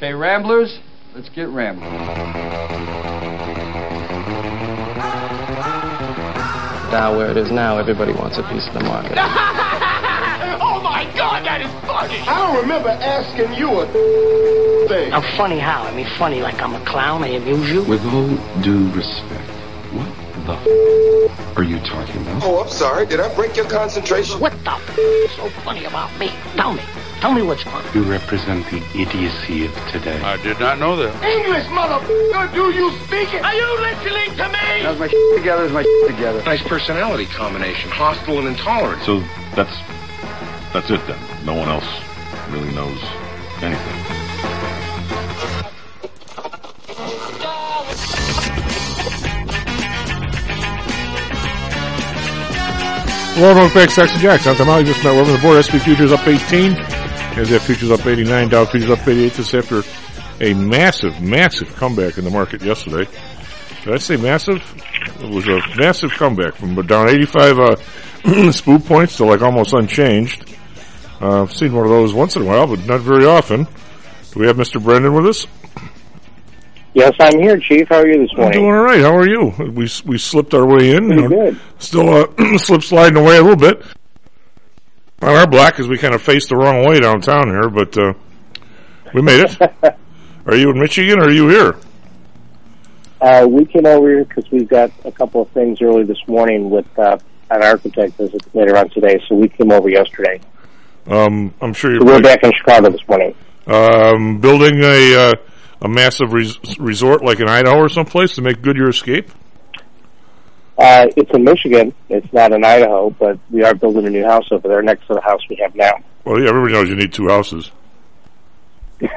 Okay, Ramblers, let's get rambling. Now where it is now, everybody wants a piece of the market. oh my god, that is funny! I don't remember asking you a thing. I'm funny how? I mean, funny like I'm a clown, I amuse you? With all due respect, what the f- are you talking about? Oh, I'm sorry. Did I break your concentration? What the f- is so funny about me? Tell me. Tell me what's funny. You represent the idiocy of today. I did not know that. English, motherfucker, do you speak it? Are you listening to me? How's my shit together? Is my shit together? Nice personality combination, hostile and intolerant. So that's that's it then. No one else really knows anything. Welcome back, Stocks and Jocks. I'm Tom just met over the board. SP futures up 18. NASDAQ futures up 89. Dow futures up 88. This after a massive, massive comeback in the market yesterday. Did I say massive? It was a massive comeback from down 85 uh, spook points to like almost unchanged. Uh, I've seen one of those once in a while, but not very often. Do we have Mr. Brendan with us? Yes, I'm here, Chief. How are you this morning? I'm doing all right. How are you? We we slipped our way in. Pretty you good. Still uh, slip sliding away a little bit on our block as we kind of faced the wrong way downtown here, but uh, we made it. are you in Michigan or are you here? Uh, we came over here because we've got a couple of things early this morning with uh, an architect visit later on today, so we came over yesterday. Um, I'm sure you're So we're back in Chicago this morning. um, building a uh, a massive res- resort like in Idaho or someplace to make good your escape. Uh, it's in Michigan. It's not in Idaho, but we are building a new house over there next to the house we have now. Well, yeah, everybody knows you need two houses.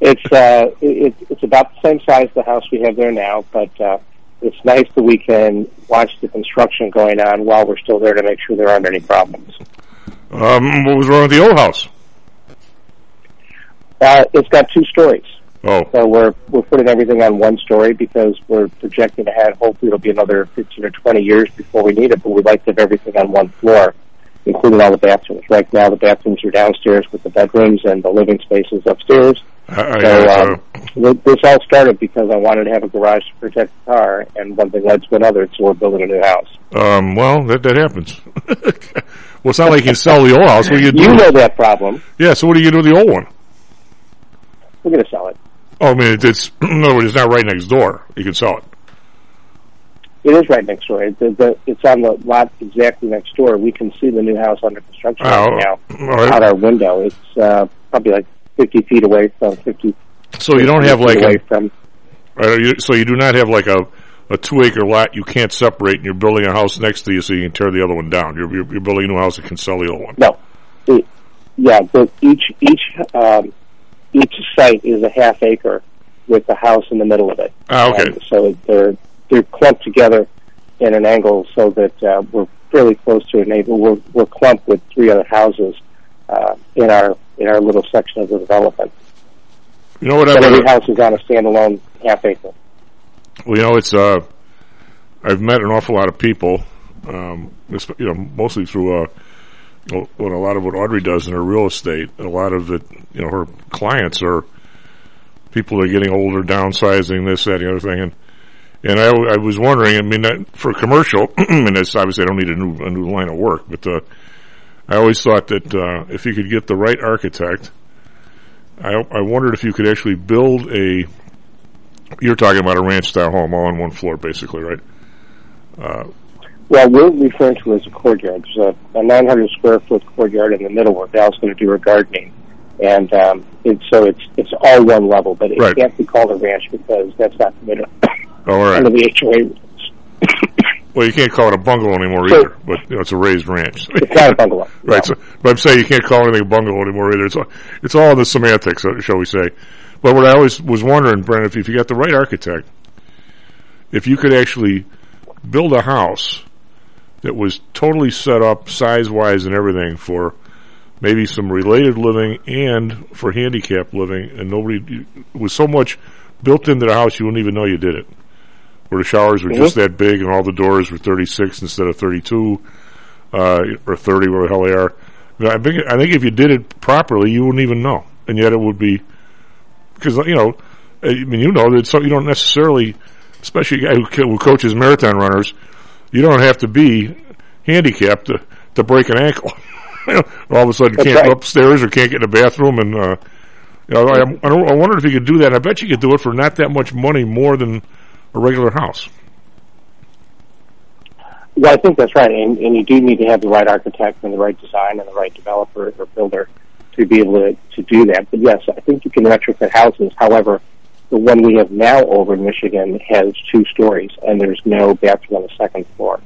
It's uh, it, it's about the same size as the house we have there now, but uh, it's nice that we can watch the construction going on while we're still there to make sure there aren't any problems. Um, what was wrong with the old house? Uh, it's got two stories. Oh, So we're we're putting everything on one story because we're projecting ahead. Hopefully, it'll be another fifteen or twenty years before we need it. But we'd like to have everything on one floor, including all the bathrooms. Right now, the bathrooms are downstairs with the bedrooms, and the living spaces upstairs. I, I, So uh, um, th- this all started because I wanted to have a garage to protect the car, and one thing led to another. So we're building a new house. um, well, that that happens. well, it's not like you can sell the old house. What do you do? You know that problem. Yeah, so what are you going to do with the old one? We're going to sell it. Oh, I mean, it- it's in other words, it's not right next door. You can sell it. It is right next door. It, the, the, it's on the lot exactly next door. We can see the new house under construction Oh, right now right. out our window. It's uh, probably like 50 feet away from 50. So you don't have like away a, from. uh, you, so you do not have like a a two acre lot you can't separate, and you're building a house next to you so you can tear the other one down. You're you're, you're building a new house that can sell the old one. No, it, yeah. but each each um, each site is a half acre with the house in the middle of it. Ah, okay. And so they're they're clumped together in an angle so that uh, we're fairly close to a neighbor. We're we're clumped with three other houses uh, in our in our little section of the development. You know what? I've every house is on a standalone half acre. well, you know, it's uh, I've met an awful lot of people, um, you know, mostly through uh, what a lot of what Audrey does in her real estate. A lot of it, you know, her clients are people that are getting older, downsizing, this, that, and the other thing, and and I, I was wondering. I mean, for commercial, and that's obviously I don't need a new a new line of work, but uh, I always thought that uh, if you could get the right architect, I I wondered if you could actually build a. You're talking about a ranch style home, all on one floor, basically, right? Uh, Well, we're referring to it as a courtyard. There's a, a 900 square foot courtyard in the middle where Val's going to do her gardening, and um, it's so it's it's all one level, but it Right. can't be called a ranch because that's not permitted oh, all right. under the HOA rules. Well, you can't call it a bungalow anymore So- either, but you know, it's a raised ranch. It's not a bungalow. Right. No. So, but I'm saying you can't call anything a bungalow anymore either. It's all, it's all the semantics, uh, shall we say. But what I always was wondering, Brent, if, if you got the right architect, if you could actually build a house that was totally set up size wise and everything for maybe some related living and for handicap living, and nobody was so much built into the house you wouldn't even know you did it. Where the showers were just that big and all the doors were 36 instead of 32 uh, or 30, where the hell they are. I think I think if you did it properly, you wouldn't even know. and yet it would be because you know, I mean, you know that so you don't necessarily, especially a guy who, who coaches marathon runners, you don't have to be handicapped to, to break an ankle. You know, all of a sudden, That's can't go upstairs or can't get in the bathroom, and uh, you know, I, I, don't, I wondered if you could do that. I bet you could do it for not that much money more than a regular house. Well, I think that's right, and, and you do need to have the right architect and the right design and the right developer or builder to be able to, to do that. But yes, I think you can retrofit houses. However, the one we have now over in Michigan has two stories, and there's no bathroom on the second floor.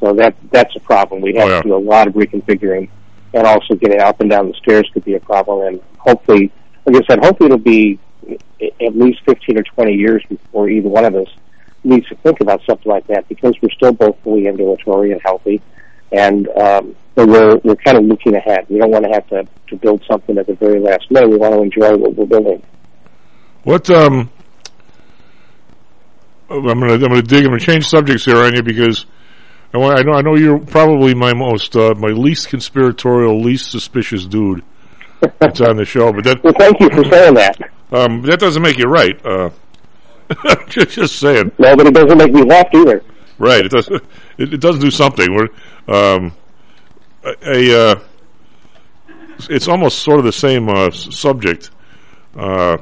So that that's a problem. We have Oh, yeah. to do a lot of reconfiguring, and also getting up and down the stairs could be a problem. And hopefully, like I said, hopefully it'll be at least 15 or 20 years before either one of us needs to think about something like that because we're still both fully ambulatory and healthy, and um, but we're we're kind of looking ahead. We don't want to have to to build something at the very last minute. We want to enjoy what we're building. What um, I'm gonna I'm gonna dig I'm gonna change subjects here on you because I, want, I know I know you're probably my most uh, my least conspiratorial, least suspicious dude that's on the show, but that Well, thank you for saying that. um, that doesn't make you right. Uh, just, just saying, No, but it doesn't make me laugh either. right? It does it, it does do something. We're um, a, a uh, it's almost sort of the same uh, subject. Uh,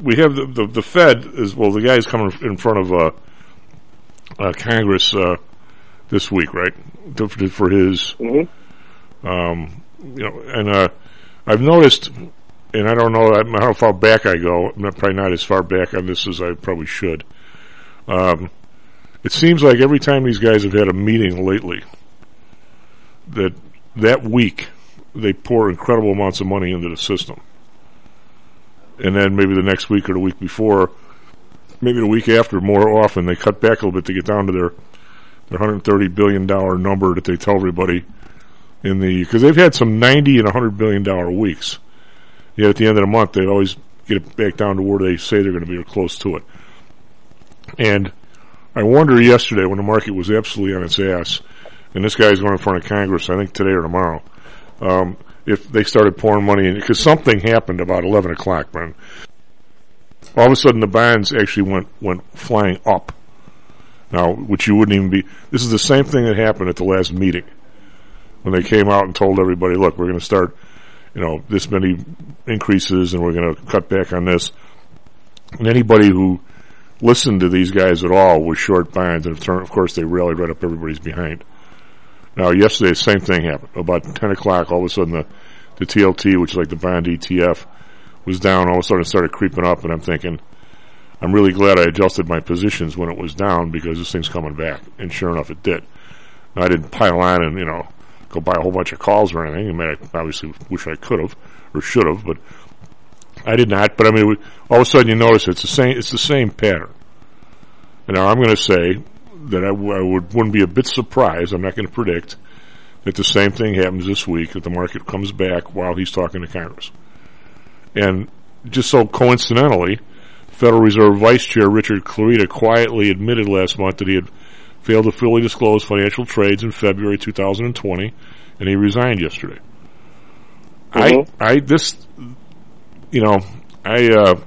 we have the, the the Fed is well, the guy's coming in front of uh, uh, Congress uh, this week, right? To, for- his, hmm um, you know, and uh, I've noticed, and I don't know, I don't know how far back I go. I'm not, probably not as far back on this as I probably should. Um, it seems like every time these guys have had a meeting lately, that that week they pour incredible amounts of money into the system, and then maybe the next week or the week before, maybe the week after, more often they cut back a little bit to get down to their their 130 billion dollar number that they tell everybody in the because they've had some 90 and 100 billion dollar weeks. Yet at the end of the month, they always get it back down to where they say they're going to be or close to it. And I wonder yesterday when the market was absolutely on its ass, and this guy's going in front of Congress, I think today or tomorrow, um, if they started pouring money in, because something happened about 11 o'clock, man. All of a sudden, the bonds actually went went flying up. Now, which you wouldn't even be. This is the same thing that happened at the last meeting when they came out and told everybody, "Look, we're going to start, you know, this many increases, and we're going to cut back on this." And anybody who listened to these guys at all was short bonds, and of course, they rallied right up everybody's behind. Now, yesterday, the same thing happened. About 10 o'clock, all of a sudden, the, the TLT, which is like the bond ETF, was down. All of a sudden, it started creeping up, and I'm thinking, I'm really glad I adjusted my positions when it was down because this thing's coming back. And sure enough, it did. Now, I didn't pile on and, you know, go buy a whole bunch of calls or anything. I mean, I obviously wish I could have or should have, but I did not. But I mean, all of a sudden you notice it's the same. It's the same pattern. And now I'm going to say that I, w- I would wouldn't be a bit surprised. I'm not going to predict that the same thing happens this week. That the market comes back while he's talking to Congress. And just so coincidentally, Federal Reserve Vice Chair Richard Clarida quietly admitted last month that he had failed to fully disclose financial trades in February 2020, and he resigned yesterday. Mhm. I, I, this, you know, I, uh,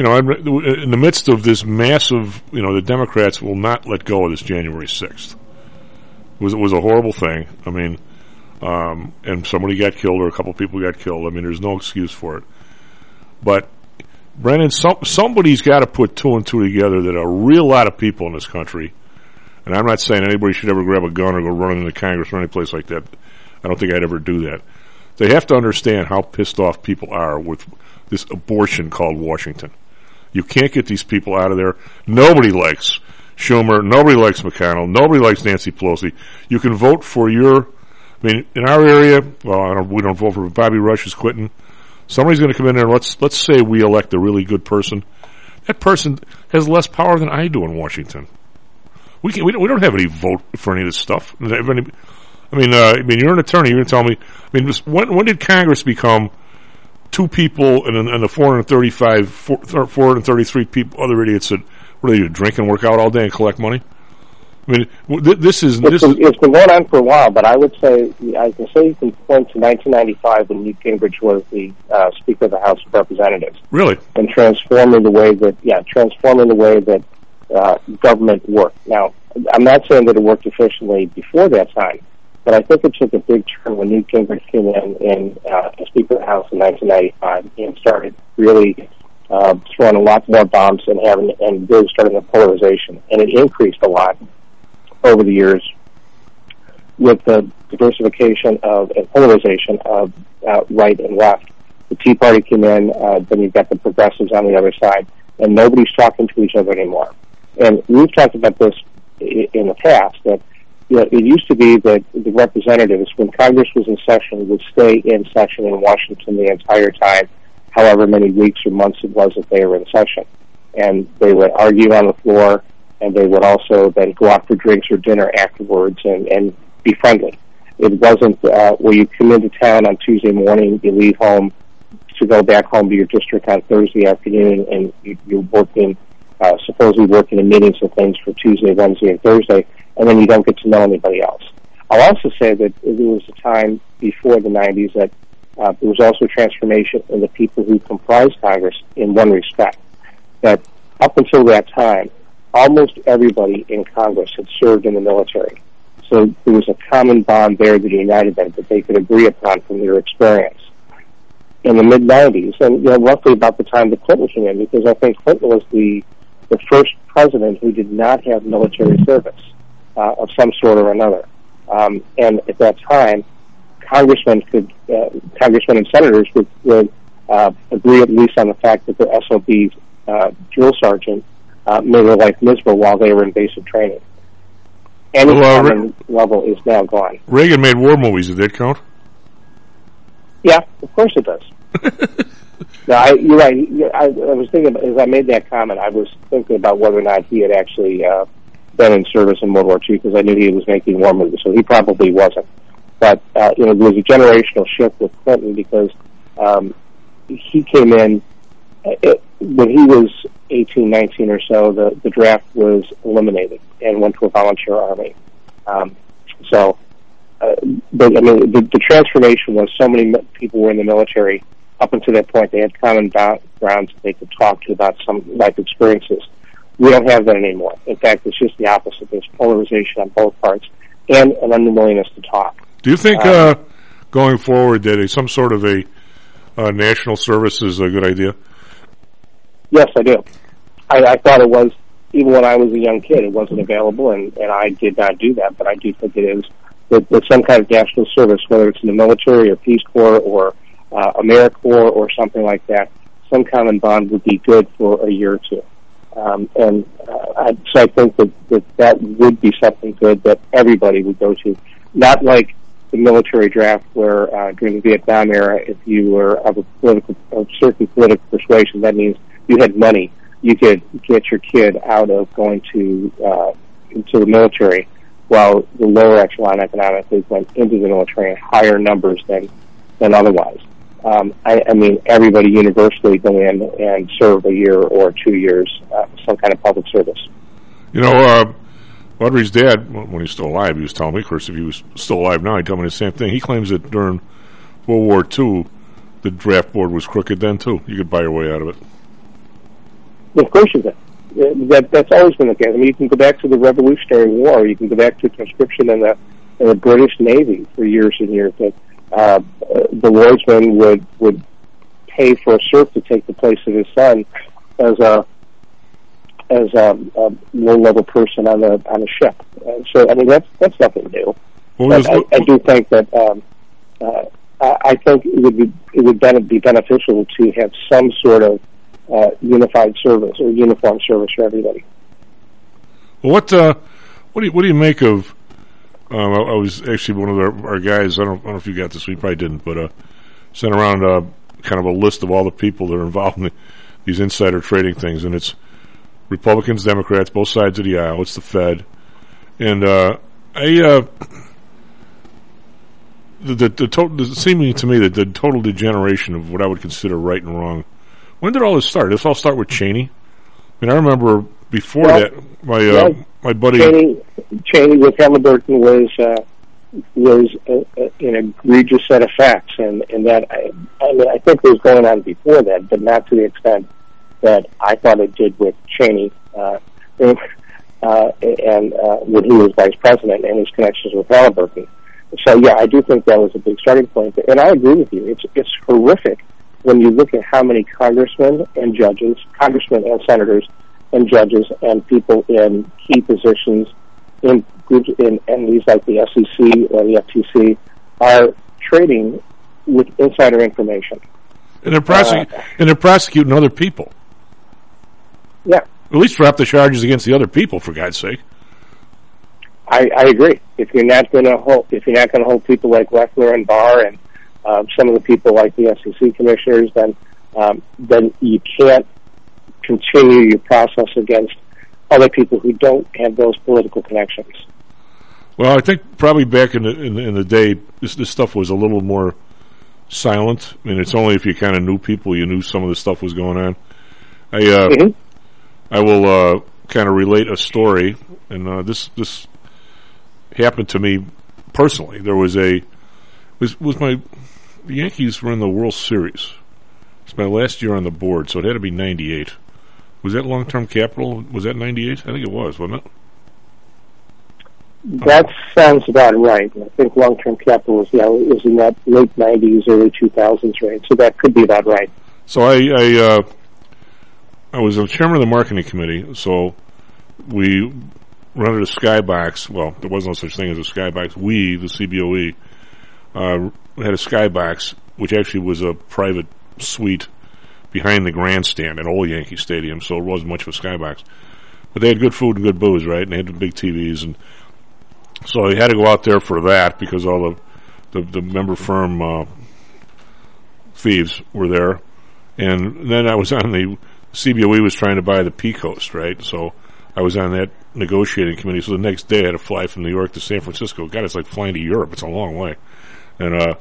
you know, in the midst of this massive, you know, the Democrats will not let go of this January 6th. It was, it was a horrible thing. I mean, um, and somebody got killed or a couple people got killed. I mean, there's no excuse for it. But Brendan, some, somebody's got to put two and two together that a real lot of people in this country, and I'm not saying anybody should ever grab a gun or go running into Congress or any place like that. I don't think I'd ever do that. They have to understand how pissed off people are with this abortion called Washington. You can't get these people out of there. Nobody likes Schumer. Nobody likes McConnell. Nobody likes Nancy Pelosi. You can vote for your, I mean, in our area, well, I don't, we don't vote for Bobby Rush is quitting. Somebody's going to come in there and let's, let's say we elect a really good person. That person has less power than I do in Washington. We can, we don't, we don't have any vote for any of this stuff. I mean, I mean, uh, I mean, you're an attorney. You're going to tell me. I mean, when when did Congress become two people and, and the 435, four- 433 people, other idiots that what do they do? Drink and work out all day and collect money. I mean, this is It's this been, is it's been going on for a while, but I would say I can say you can point to 1995 when Newt Gingrich was the uh, Speaker of the House of Representatives really and transforming the way that yeah, transforming the way that uh, government worked. Now, I'm not saying that it worked efficiently before that time, but I think it took a big turn when Newt Gingrich came in and uh, Speaker of the House in 1995 and started really uh, throwing a lot more bombs and having and really starting the polarization, and it increased a lot over the years with the diversification of and polarization of uh, right and left. The Tea Party came in, uh, then you've got the progressives on the other side, and nobody's talking to each other anymore. And we've talked about this in the past that you know, it used to be that the representatives, when Congress was in session, would stay in session in Washington the entire time, however many weeks or months it was that they were in session. And they would argue on the floor, and they would also then go out for drinks or dinner afterwards and, and be friendly. It wasn't uh, where you come into town on Tuesday morning, you leave home to go back home to your district on Thursday afternoon, and you, you're working, uh, supposedly working in meetings and things for Tuesday, Wednesday, and Thursday, and then you don't get to know anybody else. I'll also say that there was a time before the 90s that uh, there was also a transformation in the people who comprised Congress in one respect. That up until that time, almost everybody in Congress had served in the military. So there was a common bond there that united them that they could agree upon from their experience. In the mid 90s, and you know, roughly about the time that Clinton came in, because I think Clinton was the the first president who did not have military service uh, of some sort or another. Um, and at that time, congressmen could, uh, congressmen and senators would, would uh, agree at least on the fact that the SOB's uh, drill sergeant uh, made their life miserable while they were in basic training. Any Well, uh, common level is now gone. Reagan made war movies. Did that count? Yeah, of course it does. no, I, you're right. I, I was thinking as I made that comment, I was thinking about whether or not he had actually uh, been in service in World War II because I knew he was making war movies, so he probably wasn't. But uh, you know, there was a generational shift with Clinton because um, he came in uh, it, when he was 18, 19 or so. The the draft was eliminated and went to a volunteer army. Um, so uh, but I mean, the, the transformation was so many people were in the military. Up until that point, they had common backgrounds that they could talk to about some life experiences. We don't have that anymore. In fact, it's just the opposite. There's polarization on both parts and an unwillingness to talk. Do you think Um, uh, going forward that a, some sort of a uh, national service is a good idea? Yes, I do. I, I thought it was even when I was a young kid. It wasn't available, and, and I did not do that. But I do think it is that, that some kind of national service, whether it's in the military or Peace Corps or uh, AmeriCorps or something like that, some common bond would be good for a year or two. Um, and uh, I, so I think that, that that would be something good that everybody would go to, not like the military draft where uh, during the Vietnam era, if you were of a political, of certain political persuasion, that means you had money, you could get your kid out of going to uh, into the military, while the lower echelon economically went into the military in higher numbers than than otherwise. Um, I, I mean, everybody universally go in and serve a year or two years, uh, some kind of public service. You know, uh, Audrey's dad, when he's still alive, he was telling me, of course, if he was still alive now, he'd tell me the same thing. He claims that during World War II, the draft board was crooked then, too. You could buy your way out of it. Of course you can. Uh, That that's always been the case. I mean, you can go back to the Revolutionary War. You can go back to conscription in the in the British Navy for years and years. That uh, the Lloydsman would would pay for a serf to take the place of his son as a as a, a low level person on the on a ship. Uh, so I mean that's that's nothing new. But I, I do think that um, uh, I I think it would be it would be beneficial to have some sort of uh, unified service or uniform service for everybody. Well, what uh, what do you what do you make of? Um, I, I was actually one of our, our guys. I don't, I don't know if you got this. We probably didn't, but uh, sent around uh, kind of a list of all the people that are involved in the, these insider trading things, and it's Republicans, Democrats, both sides of the aisle. It's the Fed, and uh, I. Uh, the, the, the total, seeming to me that the total degeneration of what I would consider right and wrong. When did all this start? This all start with Cheney? I mean, I remember before Well, that, my uh, yeah. My buddy Cheney, Cheney with Halliburton was uh, was a, a, an egregious set of facts, and and that I, I mean I think was going on before that, but not to the extent that I thought it did with Cheney. Uh, and, uh, and uh, when he was vice president and his connections with Halliburton. So yeah, I do think that was a big starting point. And I agree with you. It's it's horrific when you look at how many congressmen and judges, congressmen and senators and judges and people in key positions in groups in entities like the SEC or the FTC are trading with insider information. And they're, prosec- uh, and they're prosecuting other people. Yeah. At least drop the charges against the other people, for God's sake. I, I agree. If you're not going to hold, if you're not going to hold people like Loeffler and Barr and uh, some of the people like the SEC commissioners, then um, then you can't continue your process against other people who don't have those political connections. Well, I think probably back in the in, in the day, this this stuff was a little more silent. I mean, it's only if you kind of knew people, you knew some of the stuff was going on. I uh, mm-hmm. I will uh, kind of relate a story, and uh, this this happened to me personally. There was a was was my the Yankees were in the World Series. It's my last year on the board, so it had to be ninety eight. Was that long term capital? Was that ninety eight? I think it was, wasn't it? That sounds about right. I think long term capital was yeah was in that late nineties, early two thousands range. So that could be about right. So I I, uh, I was a chairman of the marketing committee. So we rented a skybox. Well, there was no such thing as a skybox. We, the CBOE, uh, had a skybox, which actually was a private suite behind the grandstand at Old Yankee Stadium, so it wasn't much of a skybox. But they had good food and good booze, right? And they had big TVs, and so I had to go out there for that because all the the, the member firm uh, thieves were there, and then I was on the CBOE was trying to buy the Peacoast, right? So I was on that negotiating committee. So the next day I had to fly from New York to San Francisco. God, it's like flying to Europe. It's a long way, and uh,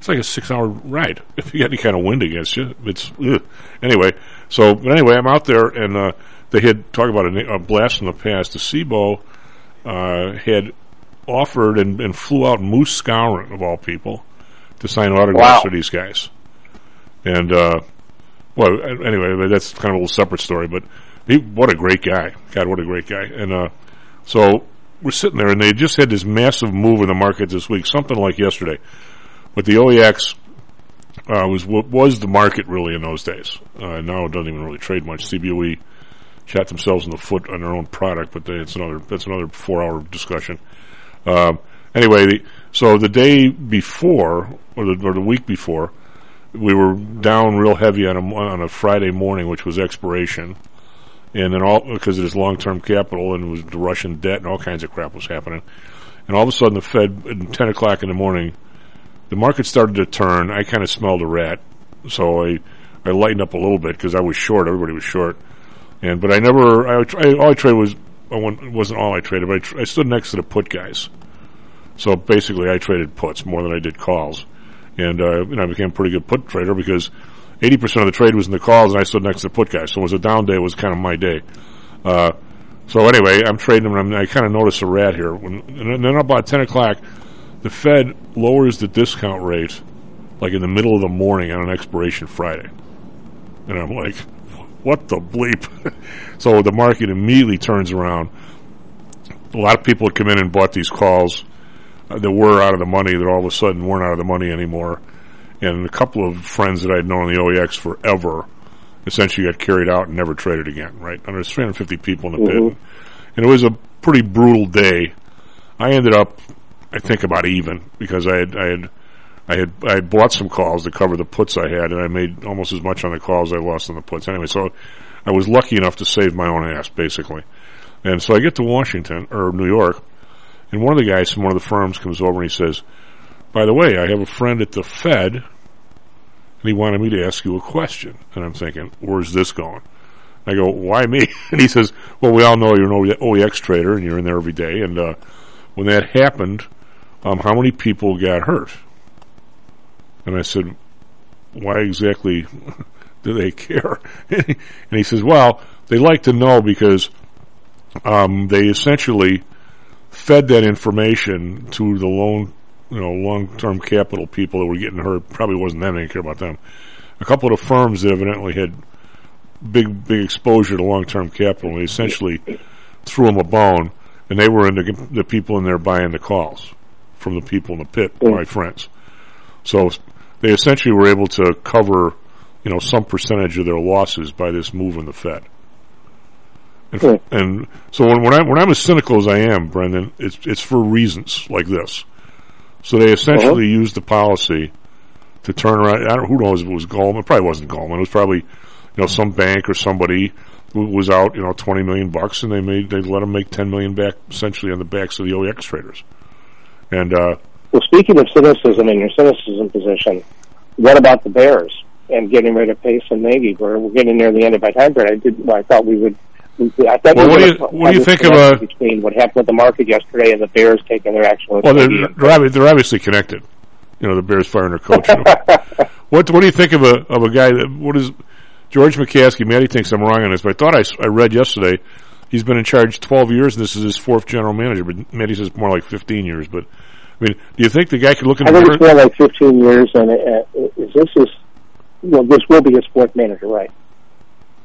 it's like a six-hour ride if you get any kind of wind against you. It's ugh. anyway. So, but anyway, I'm out there, and uh, they had talked about a, a, blast in the past. The CBOE uh, had offered and, and, flew out Moose Skowron of all people to sign autographs wow. for these guys, and uh, well, anyway, that's kind of a little separate story, but he, what a great guy. God, what a great guy. And, uh, so we're sitting there and they just had this massive move in the market this week, something like yesterday. But the OEX, uh, was, was the market really in those days. Uh, now it doesn't even really trade much. CBOE shot themselves in the foot on their own product, but they, it's another, that's another four hour discussion. Um, anyway, the, so the day before, or the, or the week before, we were down real heavy on a, on a Friday morning, which was expiration and then all because it is long term capital and it was the Russian debt and all kinds of crap was happening. And all of a sudden, the Fed at ten o'clock in the morning, the market started to turn. I kind of smelled a rat, so I I lightened up a little bit because I was short. Everybody was short, and but I never. I, I all I traded was I wasn't all I traded, but I, tr- I stood next to the put guys. So basically, I traded puts more than I did calls, and uh, you know I became a pretty good put trader because 80% of the trade was in the calls, and I stood next to the put guys. So it was a down day. It was kind of my day. Uh, so anyway, I'm trading them, and i kind of noticed a rat here. When, and then about 10 o'clock, the Fed lowers the discount rate like in the middle of the morning on an expiration Friday. And I'm like, what the bleep? so the market immediately turns around. A lot of people had come in and bought these calls uh, that were out of the money that all of a sudden weren't out of the money anymore and a couple of friends that I'd known in the OEX forever essentially got carried out and never traded again, right? And there's 350 people in the mm-hmm. pit. And it was a pretty brutal day. I ended up, I think, about even because I had, I had, I had, I had bought some calls to cover the puts I had, and I made almost as much on the calls I lost on the puts. Anyway, so I was lucky enough to save my own ass, basically. And so I get to Washington, or New York, and one of the guys from one of the firms comes over and he says, by the way, I have a friend at the Fed, and he wanted me to ask you a question. And I'm thinking, where's this going? I go, why me? And he says, well, we all know you're an OEX trader and you're in there every day. And uh, when that happened, um, how many people got hurt? And I said, why exactly do they care? and he says, well, they like to know because um, they essentially fed that information to the loan, you know, long-term capital people that were getting hurt. Probably wasn't them; they didn't care about them. A couple of the firms that evidently had big, big exposure to long-term capital, and they essentially threw them a bone, and they were in the, the people in there buying the calls from the people in the pit, my friends. So they essentially were able to cover, you know, some percentage of their losses by this move in the Fed. And, and so when, when I when I'm as cynical as I am, Brendan, it's it's for reasons like this. So they essentially uh-huh. used the policy to turn around. I don't, who knows if it was Goldman? It probably wasn't Goldman. It was probably you know some bank or somebody who was out you know twenty million bucks, and they made they let them make ten million back essentially on the backs of the OEX traders. And uh, Well, speaking of cynicism in your cynicism position, what about the Bears and getting rid of Pace and Nagy? We're, we're getting near the end of my time period. I did. I thought we would. I thought Well, we what do you- what do you think of a- between what happened with the market yesterday and the Bears taking their action with well, they're they're, they're obviously connected. You know, the Bears firing their coach. what what do you think of a of a guy that what is George McCaskey? Matty thinks I'm wrong on this, but I thought I, I read yesterday he's been in charge 12 years, and this is his fourth general manager. But Matty says more like 15 years. But I mean, do you think the guy could look in I think it's it's like 15 years, and uh, is this is well, this will be his fourth manager, right?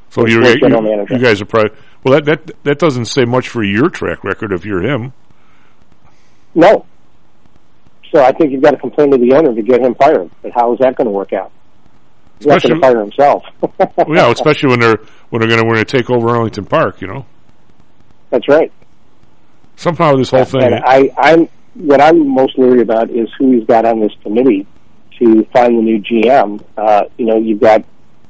So you, you, guys are probably well. That that that doesn't say much for your track record if you're him. No. So I think you've got to complain to the owner to get him fired. But how is that going to work out? He's not going to fire himself. Well, yeah, especially when they're when they're going to they take over Arlington Park. You know, That's right. somehow this whole thing. And I, I'm what I'm most worried about is who he's got on this committee to find the new GM. Uh, you know, you've got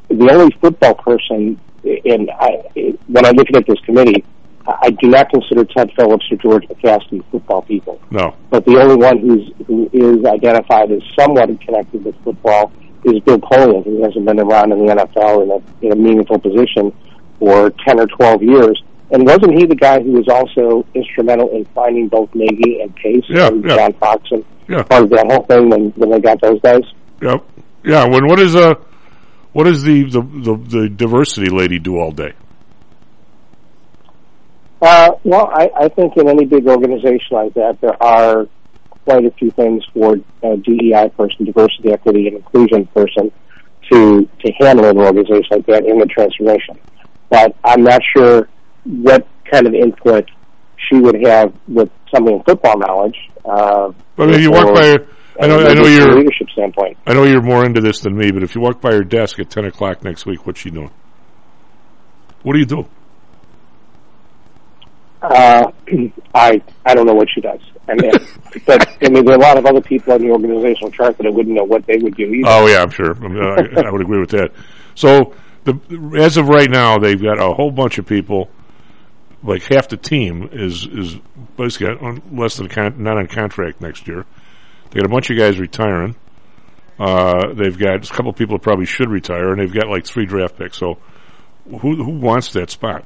the only football person, and I, when I'm looking at this committee, I do not consider Ted Phillips or George McCaskey football people. no, But the only one who's who is identified as somewhat connected with football is Bill Polian, who hasn't been around in the NFL in a, in a meaningful position for ten or twelve years. And wasn't he the guy who was also instrumental in finding both Nagy and Pace Yeah, and yeah. John Fox and Yeah. part of that whole thing when, when they got those guys? Yep. Yeah. When what is uh what does the, the the the diversity lady do all day? Uh, well, I, I think in any big organization like that, there are quite a few things for a DEI person, diversity, equity, and inclusion person to to handle in an organization like that in the transformation. But I'm not sure what kind of input she would have with something in football knowledge. Uh, But if you walk by, I know I know maybe from a you're leadership standpoint. I know you're more into this than me, but if you walk by her desk at ten o'clock next week, what's she doing? What do you do? Uh, I I don't know what she does. I mean, but I mean, there are a lot of other people on the organizational chart that I wouldn't know what they would do either. Oh yeah, I'm sure. I, mean, I, I would agree with that. So the as of right now, they've got a whole bunch of people. Like half the team is is basically on less than con- not on contract next year. They got a bunch of guys retiring. Uh, they've got a couple people that probably should retire, and they've got like three draft picks. So who who wants that spot?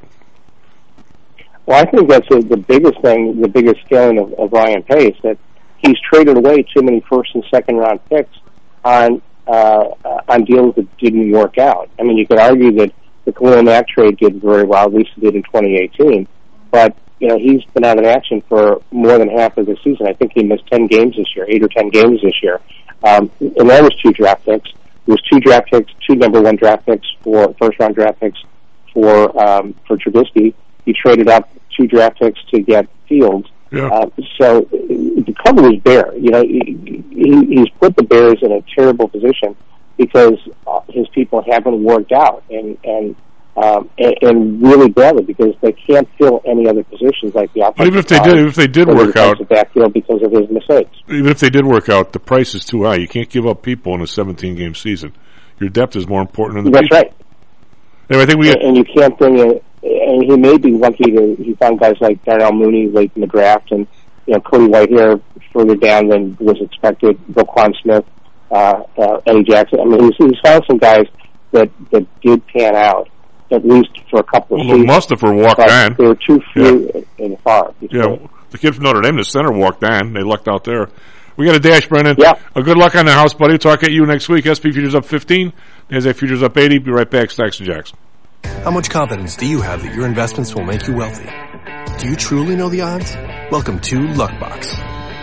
Well, I think that's the the biggest thing, the biggest scaling of, of Ryan Pace, that he's traded away too many first and second round picks on uh, on deals that didn't work out. I mean, you could argue that the Khalil Mack trade did very well, at least it did in 2018, but you know he's been out of action for more than half of the season. I think he missed 10 games this year, eight or 10 games this year, um, and that was two draft picks. It was two draft picks, two number one draft picks for first round draft picks for um, for Trubisky. He traded up two draft picks to get Fields. Yeah. Uh, so the cover is bare. You know, he, he's put the Bears in a terrible position because uh, his people haven't worked out, and and um, and, and really badly because they can't fill any other positions like the offensive But even if they did, even if they did or the work out, backfield because of his mistakes. even if they did work out, the price is too high. You can't give up people in a 17 game season. Your depth is more important than the That's people. right. Anyway, I think we and, and you can't bring in. And he may be lucky to he found guys like Darnell Mooney late in the draft, and you know Cody Whitehair further down than was expected. Roquan Smith, uh, uh, Eddie Jackson. I mean, he's, he's found some guys that that did pan out at least for a couple of Well, seasons. Mustipher walked but on. There were too few and far. Yeah, the kid from Notre Dame, the center, walked on. They lucked out there. We got a dash, Brendan. Yeah. A good luck on the house, buddy. Talk at you next week. SP Futures up 15. NASDAQ Futures up 80. Be right back. Stocks and Jocks. How much confidence do you have that your investments will make you wealthy? Do you truly know the odds? Welcome to Luckbox.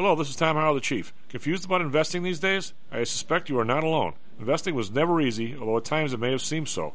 Hello, this is Tom Howell, the Chief. Confused about investing these days? I suspect you are not alone. Investing was never easy, although at times it may have seemed so.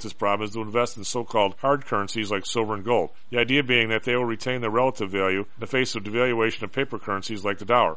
this problem is to invest in so-called hard currencies like silver and gold. The idea being that they will retain their relative value in the face of devaluation of paper currencies like the dollar.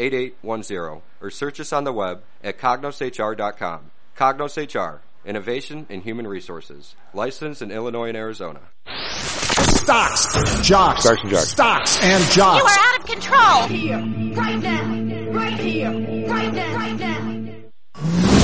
8810 or search us on the web at cognoshr.com. Cognos HR, Innovation in Human Resources, licensed in Illinois and Arizona. Stocks, jocks, Stocks and jocks. stocks and jocks. You are out of control. Here, right now, right here, right now, right now.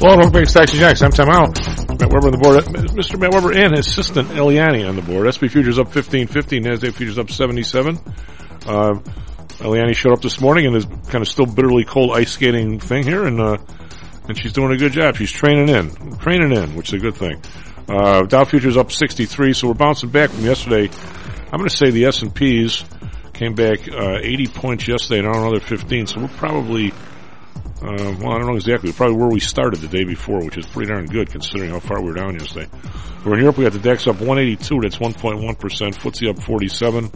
Welcome back to Stocks and Jocks. I'm Tom Howell. Matt Weber on the board. Mr. Matt Weber and his assistant Eliani on the board. SP futures up 15, 15. NASDAQ futures up 77. Uh, Eliani showed up this morning and is kind of still bitterly cold ice skating thing here, and uh, and she's doing a good job. She's training in, training in, which is a good thing. Uh, Dow futures up 63, so we're bouncing back from yesterday. I'm going to say the S and P's came back uh, 80 points yesterday, and on another 15. So we're probably uh, well, I don't know exactly. Probably where we started the day before, which is pretty darn good considering how far we were down yesterday. We're in Europe. We got the DAX up 182. That's 1.1 percent. FTSE up 47.6.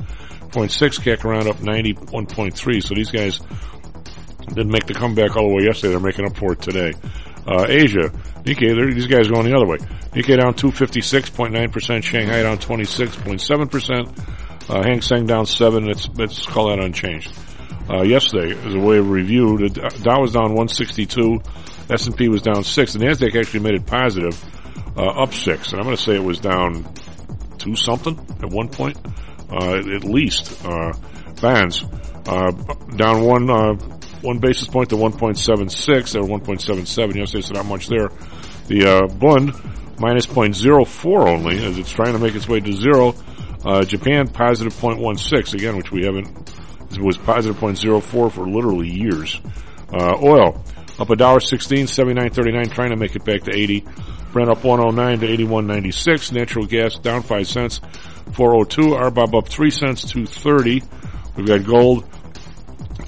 CAC around up 91.3. So these guys didn't make the comeback all the way yesterday. They're making up for it today. Uh, Asia, Nikkei, these guys are going the other way. Nikkei down 256.9%, Shanghai down 26.7%, uh, Hang Seng down 7, let's, let's call that unchanged. Uh, yesterday, as a way of review, the Dow was down 162, S&P was down 6, and NASDAQ actually made it positive, uh, up 6, and I'm going to say it was down 2 something at one point, uh, at least, uh, uh, down 1, uh, one basis point to 1.76 or 1.77 yesterday, so not much there. The uh, Bund minus 0.04 only as it's trying to make its way to zero. Japan positive 0.16 again, which we haven't was positive 0.04 for literally years. Uh, oil up a dollar sixteen, seventy nine thirty nine, trying to make it back to eighty. Brent up 109 to 81.96. Natural gas down 5 cents, 402. RBOB up 3 cents, 230. We've got gold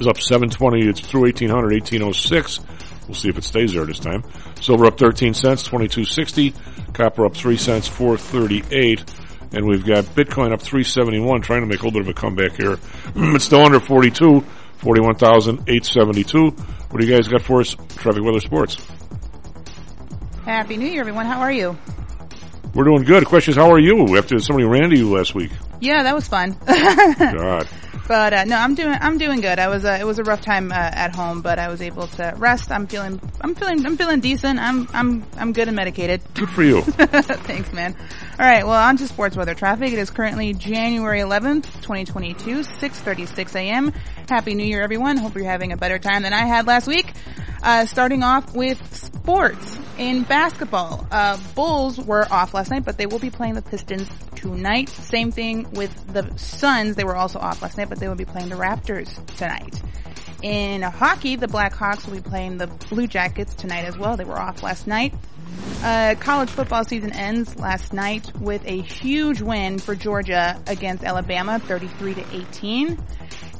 is up 720. It's through 1800, 1806. We'll see if it stays there this time. Silver up 13 cents, 2260. Copper up 3 cents, 438. And we've got Bitcoin up 371, trying to make a little bit of a comeback here. it's still under 42, 41,872. What do you guys got for us? Traffic Weather Sports. Happy New Year, everyone. How are you? We're doing good. Question is, how are you after somebody ran to you last week? Yeah, that was fun. God. But uh, no, I'm doing I'm doing good. I was uh, it was a rough time uh, at home, but I was able to rest. I'm feeling I'm feeling I'm feeling decent. I'm I'm I'm good and medicated. Good for you. Thanks, man. All right, well, on to sports weather traffic. It is currently January 11th, 2022, 6:36 a.m. Happy New Year, everyone. Hope you're having a better time than I had last week. Uh, starting off with sports in basketball. Uh, Bulls were off last night, but they will be playing the Pistons tonight. Same thing with the Suns. They were also off last night, but they will be playing the Raptors tonight. In hockey, the Blackhawks will be playing the Blue Jackets tonight as well. They were off last night. Uh, college football season ends last night with a huge win for Georgia against Alabama, 33 to 18.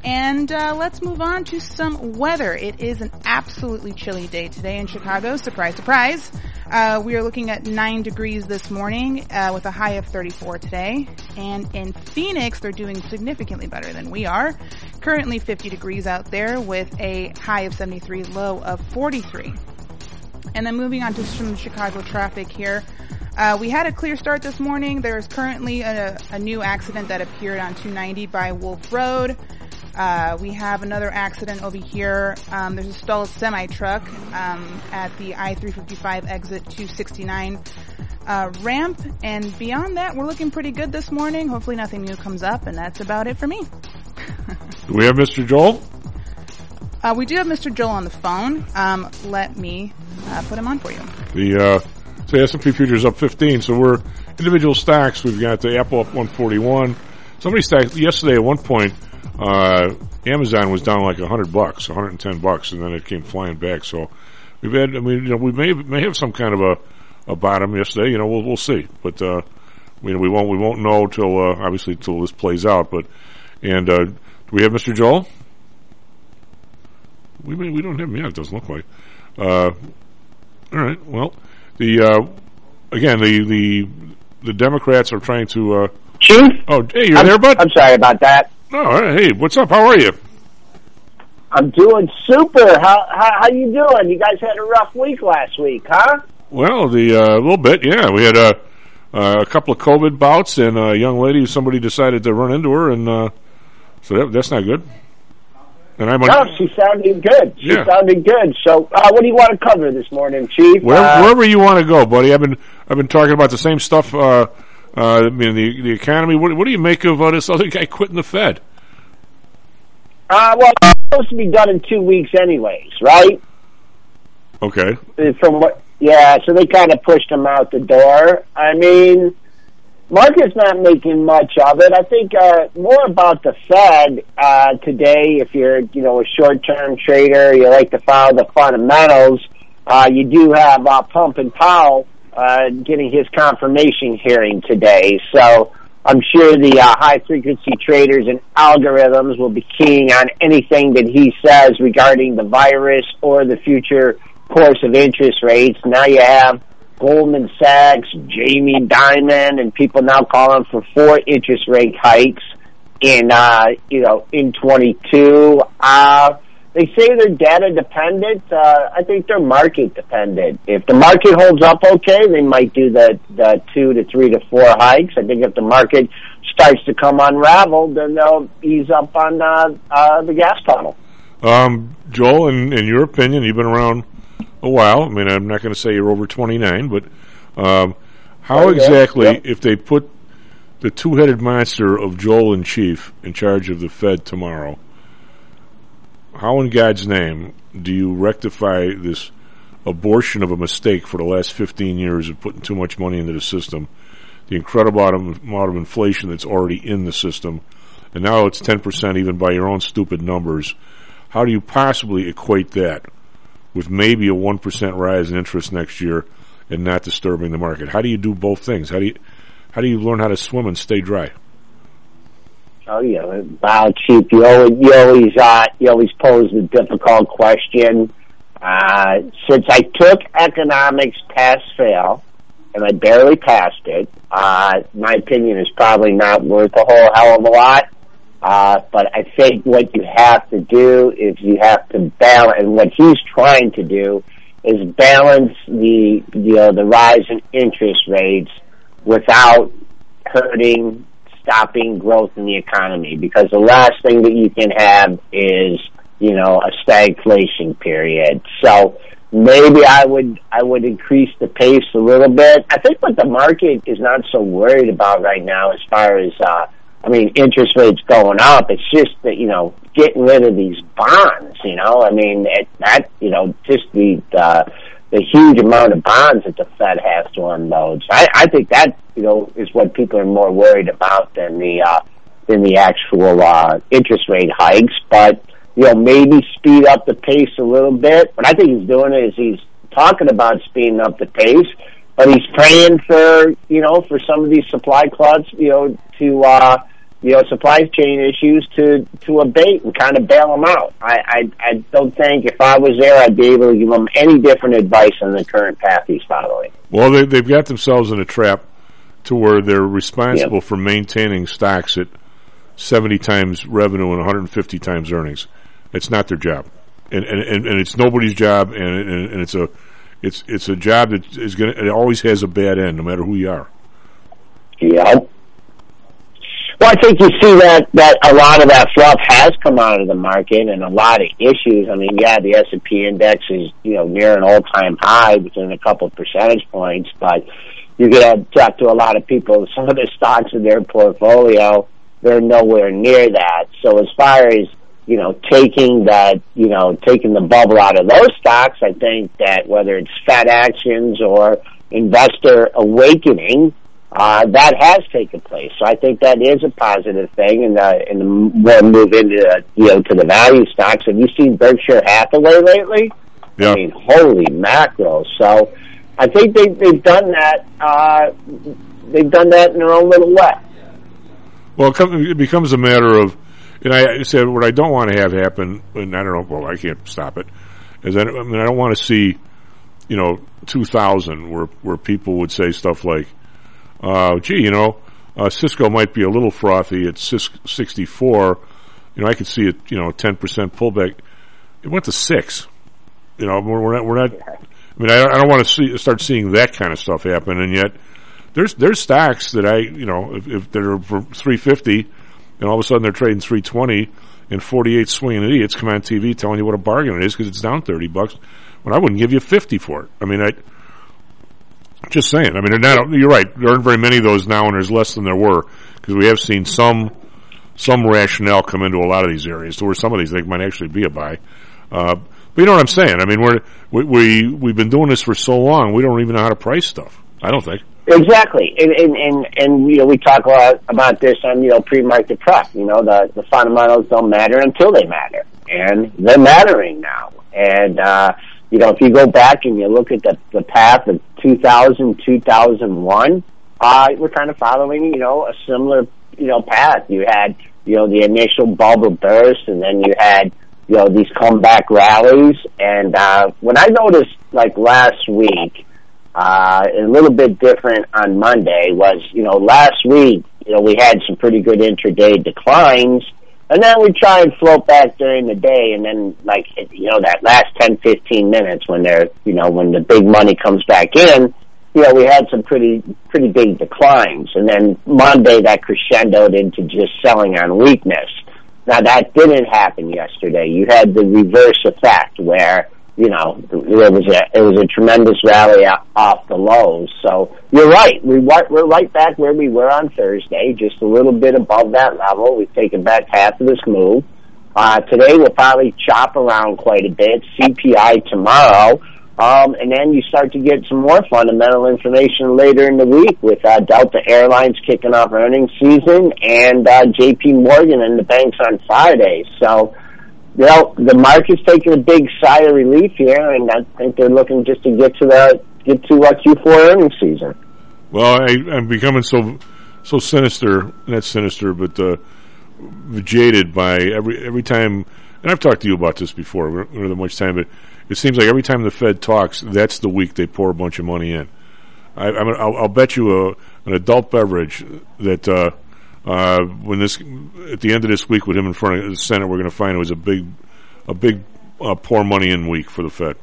And uh, let's move on to some weather. It is an absolutely chilly day today in Chicago. Surprise, surprise. Uh, we are looking at 9 degrees this morning uh, with a high of 34 today. And in Phoenix, they're doing significantly better than we are. Currently 50 degrees out there with a high of 73, low of 43. And then moving on to some Chicago traffic here. Uh, we had a clear start this morning. There is currently a, a new accident that appeared on 290 by Wolf Road. Uh, we have another accident over here. Um, there's a stalled semi truck um, at the I-355 exit 269 uh, ramp, and beyond that, we're looking pretty good this morning. Hopefully, nothing new comes up, and that's about it for me. Do we have Mr. Joel? Uh, we do have Mr. Joel on the phone. Um, let me uh, put him on for you. The uh, so S&P futures up 15. So we're individual stocks. We've got the Apple up 141. Somebody stacked yesterday at one point. Uh, Amazon was down like 100 bucks, 110 bucks, and then it came flying back. So we've had, I mean, you know, we may may have some kind of a, a bottom yesterday. You know, we'll we'll see, but uh, know, we won't we won't know till uh, obviously till this plays out. But and uh, do we have Mr. Joel? We may, we don't have him yet. It doesn't look like. Uh, all right. Well, the uh, again the the the Democrats are trying to. Uh, Chief. Oh, hey, you're I'm, there, bud. I'm sorry about that. Oh, hey, what's up? How are you? I'm doing super. How how, how you doing? You guys had a rough week last week, huh? Well, the uh, a little bit, yeah. We had a a couple of COVID bouts, and a young lady, somebody decided to run into her, and uh, so that, that's not good. And I'm no, she sounded good. She Yeah. sounded good. So, uh, what do you want to cover this morning, Chief? Where, Uh, wherever you want to go, buddy. I've been I've been talking about the same stuff. Uh, uh, I mean, the the economy. What, what do you make of uh, this other guy quitting the Fed? Uh, well, it's supposed to be done in two weeks, anyways, right? Okay, From what? Yeah, so they kind of pushed him out the door. I mean, market's not making much of it. I think uh, more about the Fed uh, today. If you're, you know, a short-term trader, you like to follow the fundamentals. Uh, you do have uh, Pump and Powell uh, getting his confirmation hearing today, so. I'm sure the uh, high frequency traders and algorithms will be keying on anything that he says regarding the virus or the future course of interest rates. Now you have Goldman Sachs, Jamie Dimon, and people now calling for four interest rate hikes in uh, you know in 22. Uh, they say they're data dependent. Uh, I think they're market dependent. If the market holds up okay, they might do the, the two to three to four hikes. I think if the market starts to come unraveled, then they'll ease up on uh, uh, the gas pedal. um, Joel. In in your opinion, you've been around a while. I mean, I'm not going to say you're over 29, but um, how Oh, yeah, exactly, yeah. if they put the two-headed monster of Joel in chief in charge of the Fed tomorrow, how in God's name do you rectify this abortion of a mistake for the last 15 years of putting too much money into the system, the incredible amount of inflation that's already in the system, and now it's 10% even by your own stupid numbers. How do you possibly equate that with maybe a 1% rise in interest next year and not disturbing the market. How do you do both things? How do you how do you learn how to swim and stay dry? Oh yeah, wow, cheap. You always, you always, uh, you always pose the difficult question. Uh, since I took economics pass fail, and I barely passed it, uh, my opinion is probably not worth a whole hell of a lot. Uh, but I think what you have to do is you have to balance, and what he's trying to do is balance the, you know, the rise in interest rates without hurting, stopping growth in the economy. Because the last thing that you can have is, you know, a stagflation period. So maybe I would, I would increase the pace a little bit. I think what the market is not so worried about right now as far as, uh, I mean, interest rates going up. It's just that, you know, getting rid of these bonds, you know, I mean, it, that, you know, just the, uh, the huge amount of bonds that the Fed has to unload. So I, I think that, you know, is what people are more worried about than the, uh, than the actual, uh, interest rate hikes. But, you know, maybe speed up the pace a little bit. What I think he's doing is he's talking about speeding up the pace, but he's praying for, you know, for some of these supply clouds, you know, to, uh, you know, supply chain issues to, to abate and kind of bail them out. I, I, I don't think if I was there, I'd be able to give him any different advice on the current path he's following. Well, they, they've got themselves in a trap to where they're responsible yep. for maintaining stocks at 70 times revenue and 150 times earnings. It's not their job. And, and, and it's nobody's job and, and, and it's a, it's, it's a job that is going it always has a bad end no matter who you are. Yeah. Well, I think you see that that a lot of that fluff has come out of the market, and a lot of issues. I mean, yeah, the S and P index is you know near an all time high within a couple of percentage points, but you get talk to a lot of people. Some of the stocks in their portfolio, they're nowhere near that. So as far as you know, taking that, you know, taking the bubble out of those stocks, I think that whether it's Fed actions or investor awakening, uh, that has taken place. So I think that is a positive thing. And uh, and the more move into uh, you know to the value stocks. Have you seen Berkshire Hathaway lately? Yeah. I mean, holy mackerel! So I think they they've done that. Uh, they've done that in their own little way. Well, it becomes a matter of, and I said what I don't want to have happen, and I don't know. Well, I can't stop it. Is that I mean I don't want to see, you know, 2000 where where people would say stuff like uh, gee, you know, uh, Cisco might be a little frothy at 64. You know, I could see it, you know, 10% pullback. It went to six. You know, we're not, we're not, I mean, I, I don't want to see, start seeing that kind of stuff happen. And yet there's, there's stocks that I, you know, if, if they're for 350 and all of a sudden they're trading 320 and 48 swinging idiots come on TV telling you what a bargain it is because it's down 30 bucks when I wouldn't give you 50 for it. I mean, I, just saying. I mean, not, you're right. There aren't very many of those now, and there's less than there were because we have seen some some rationale come into a lot of these areas to where some of these things might actually be a buy. Uh, but you know what I'm saying? I mean, we're we, we we've been doing this for so long, we don't even know how to price stuff. I don't think. Exactly, and and and, and you know we talk a lot about this on you know pre-market prep. You know the the fundamentals don't matter until they matter, and they're mattering now. And uh, you know, if you go back and you look at the, the path of 2000, 2001, uh, we're kind of following, you know, a similar, you know, path. You had, you know, the initial bubble burst and then you had, you know, these comeback rallies. And, uh, when I noticed, like, last week, uh, a little bit different on Monday was, you know, last week, you know, we had some pretty good intraday declines and then we try and float back during the day, and then like you know that last ten fifteen minutes when they're you know when the big money comes back in, you know we had some pretty pretty big declines, and then Monday that crescendoed into just selling on weakness. Now that didn't happen yesterday. You had the reverse effect where you know, it was a it was a tremendous rally off the lows. So you're right. We we're right back where we were on Thursday, just a little bit above that level. We've taken back half of this move. Uh, today we'll probably chop around quite a bit. CPI tomorrow. Um, and then you start to get some more fundamental information later in the week with uh, Delta Airlines kicking off earnings season and uh, J.P. Morgan and the banks on Friday. So well, the market's taking a big sigh of relief here, and I think they're looking just to get to the get to uh, Q4 earnings season. Well, I, I'm becoming so so sinister, not sinister, but uh, jaded by every every time. And I've talked to you about this before. We don't have much time, but it seems like every time the Fed talks, that's the week they pour a bunch of money in. I, I'm, I'll, I'll bet you a, an adult beverage that uh, uh, when this at the end of this week with him in front of the Senate, we're going to find it was a big a big uh, pour money in week for the Fed.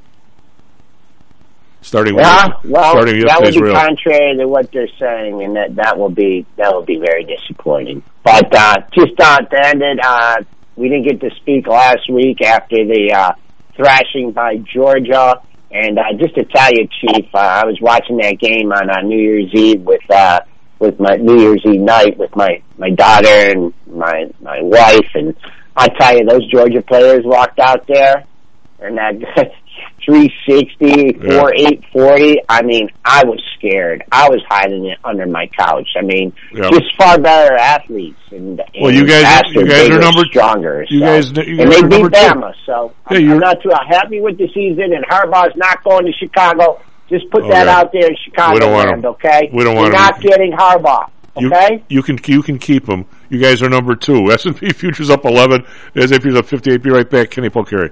Starting Yeah, with well, starting that would be rail. contrary to what they're saying, and that that will be that will be very disappointing. But uh, just uh, to end it, uh, we didn't get to speak last week after the uh, thrashing by Georgia, and uh, just to tell you, Chief, uh, I was watching that game on uh, New Year's Eve with uh, with my New Year's Eve night with my my daughter and my my wife, and I tell you, those Georgia players walked out there, and that 360, 4840. I mean, I was scared. I was hiding it under my couch. I mean, just far better athletes and, and Well, you guys- faster, you guys are number- stronger. you so. guys- you and guys they beat. Bama. So Yeah, I'm, you're- I'm not too happy with the season. And Harbaugh's not going to Chicago. Just put Oh, that out there in Chicago We don't want land, okay? We don't You're want him. not getting Harbaugh. Okay? you can you can keep them. You guys are number two. S and P futures up eleven. S and P's up fifty eight. Be right back. Kenny Polcari.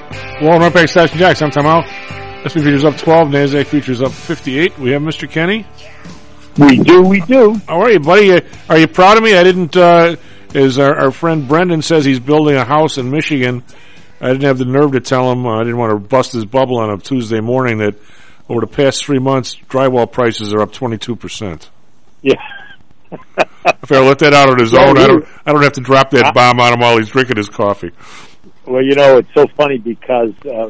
well, right back Station Jack. Sometime out. S&P futures up twelve. Nasdaq futures up fifty eight. We have Mr. Kenny. We do, we do. How are you, buddy? Are you proud of me? I didn't. Uh, as our, our friend Brendan says, he's building a house in Michigan. I didn't have the nerve to tell him. Uh, I didn't want to bust his bubble on a Tuesday morning that over the past three months, drywall prices are up twenty two percent. Yeah. If I let that out on his Yeah, own, I don't. I don't have to drop that bomb on him while he's drinking his coffee. Well, you know, it's so funny because uh,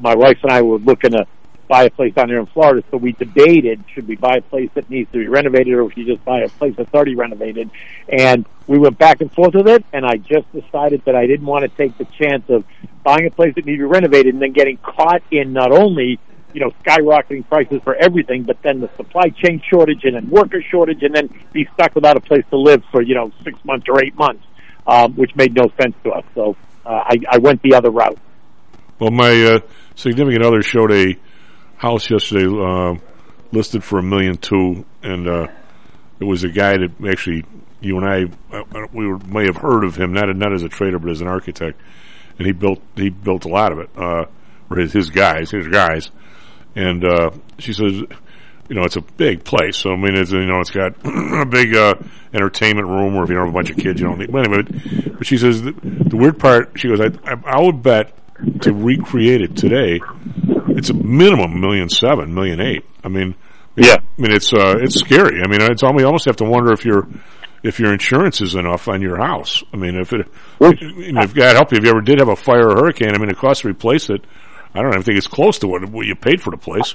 my wife and I were looking to buy a place down here in Florida. So we debated should we buy a place that needs to be renovated or should we just buy a place that's already renovated. And we went back and forth with it. And I just decided that I didn't want to take the chance of buying a place that needed to be renovated and then getting caught in not only you know skyrocketing prices for everything, but then the supply chain shortage and then worker shortage, and then be stuck without a place to live for you know six months or eight months, um, which made no sense to us. So I, I went the other route. Well, my uh, significant other showed a house yesterday uh, listed for a million two, and uh, it was a guy that actually you and I uh, we were, may have heard of him, not not as a trader, but as an architect, and he built he built a lot of it, uh, or his his guys, his guys, and uh, she says. You know, it's a big place. So I mean, it's you know, it's got a big uh, entertainment room where if you don't have a bunch of kids, you don't need. But anyway, but she says the, the weird part. She goes, I, I, I would bet to recreate it today, it's a minimum million seven, million eight. I mean, yeah. I mean, it's uh, it's scary. I mean, it's almost, almost have to wonder if your if your insurance is enough on your house. I mean, if it, well, if God help you, if you ever did have a fire or hurricane, I mean, it costs to replace it. I don't even think it's close to what what you paid for the place.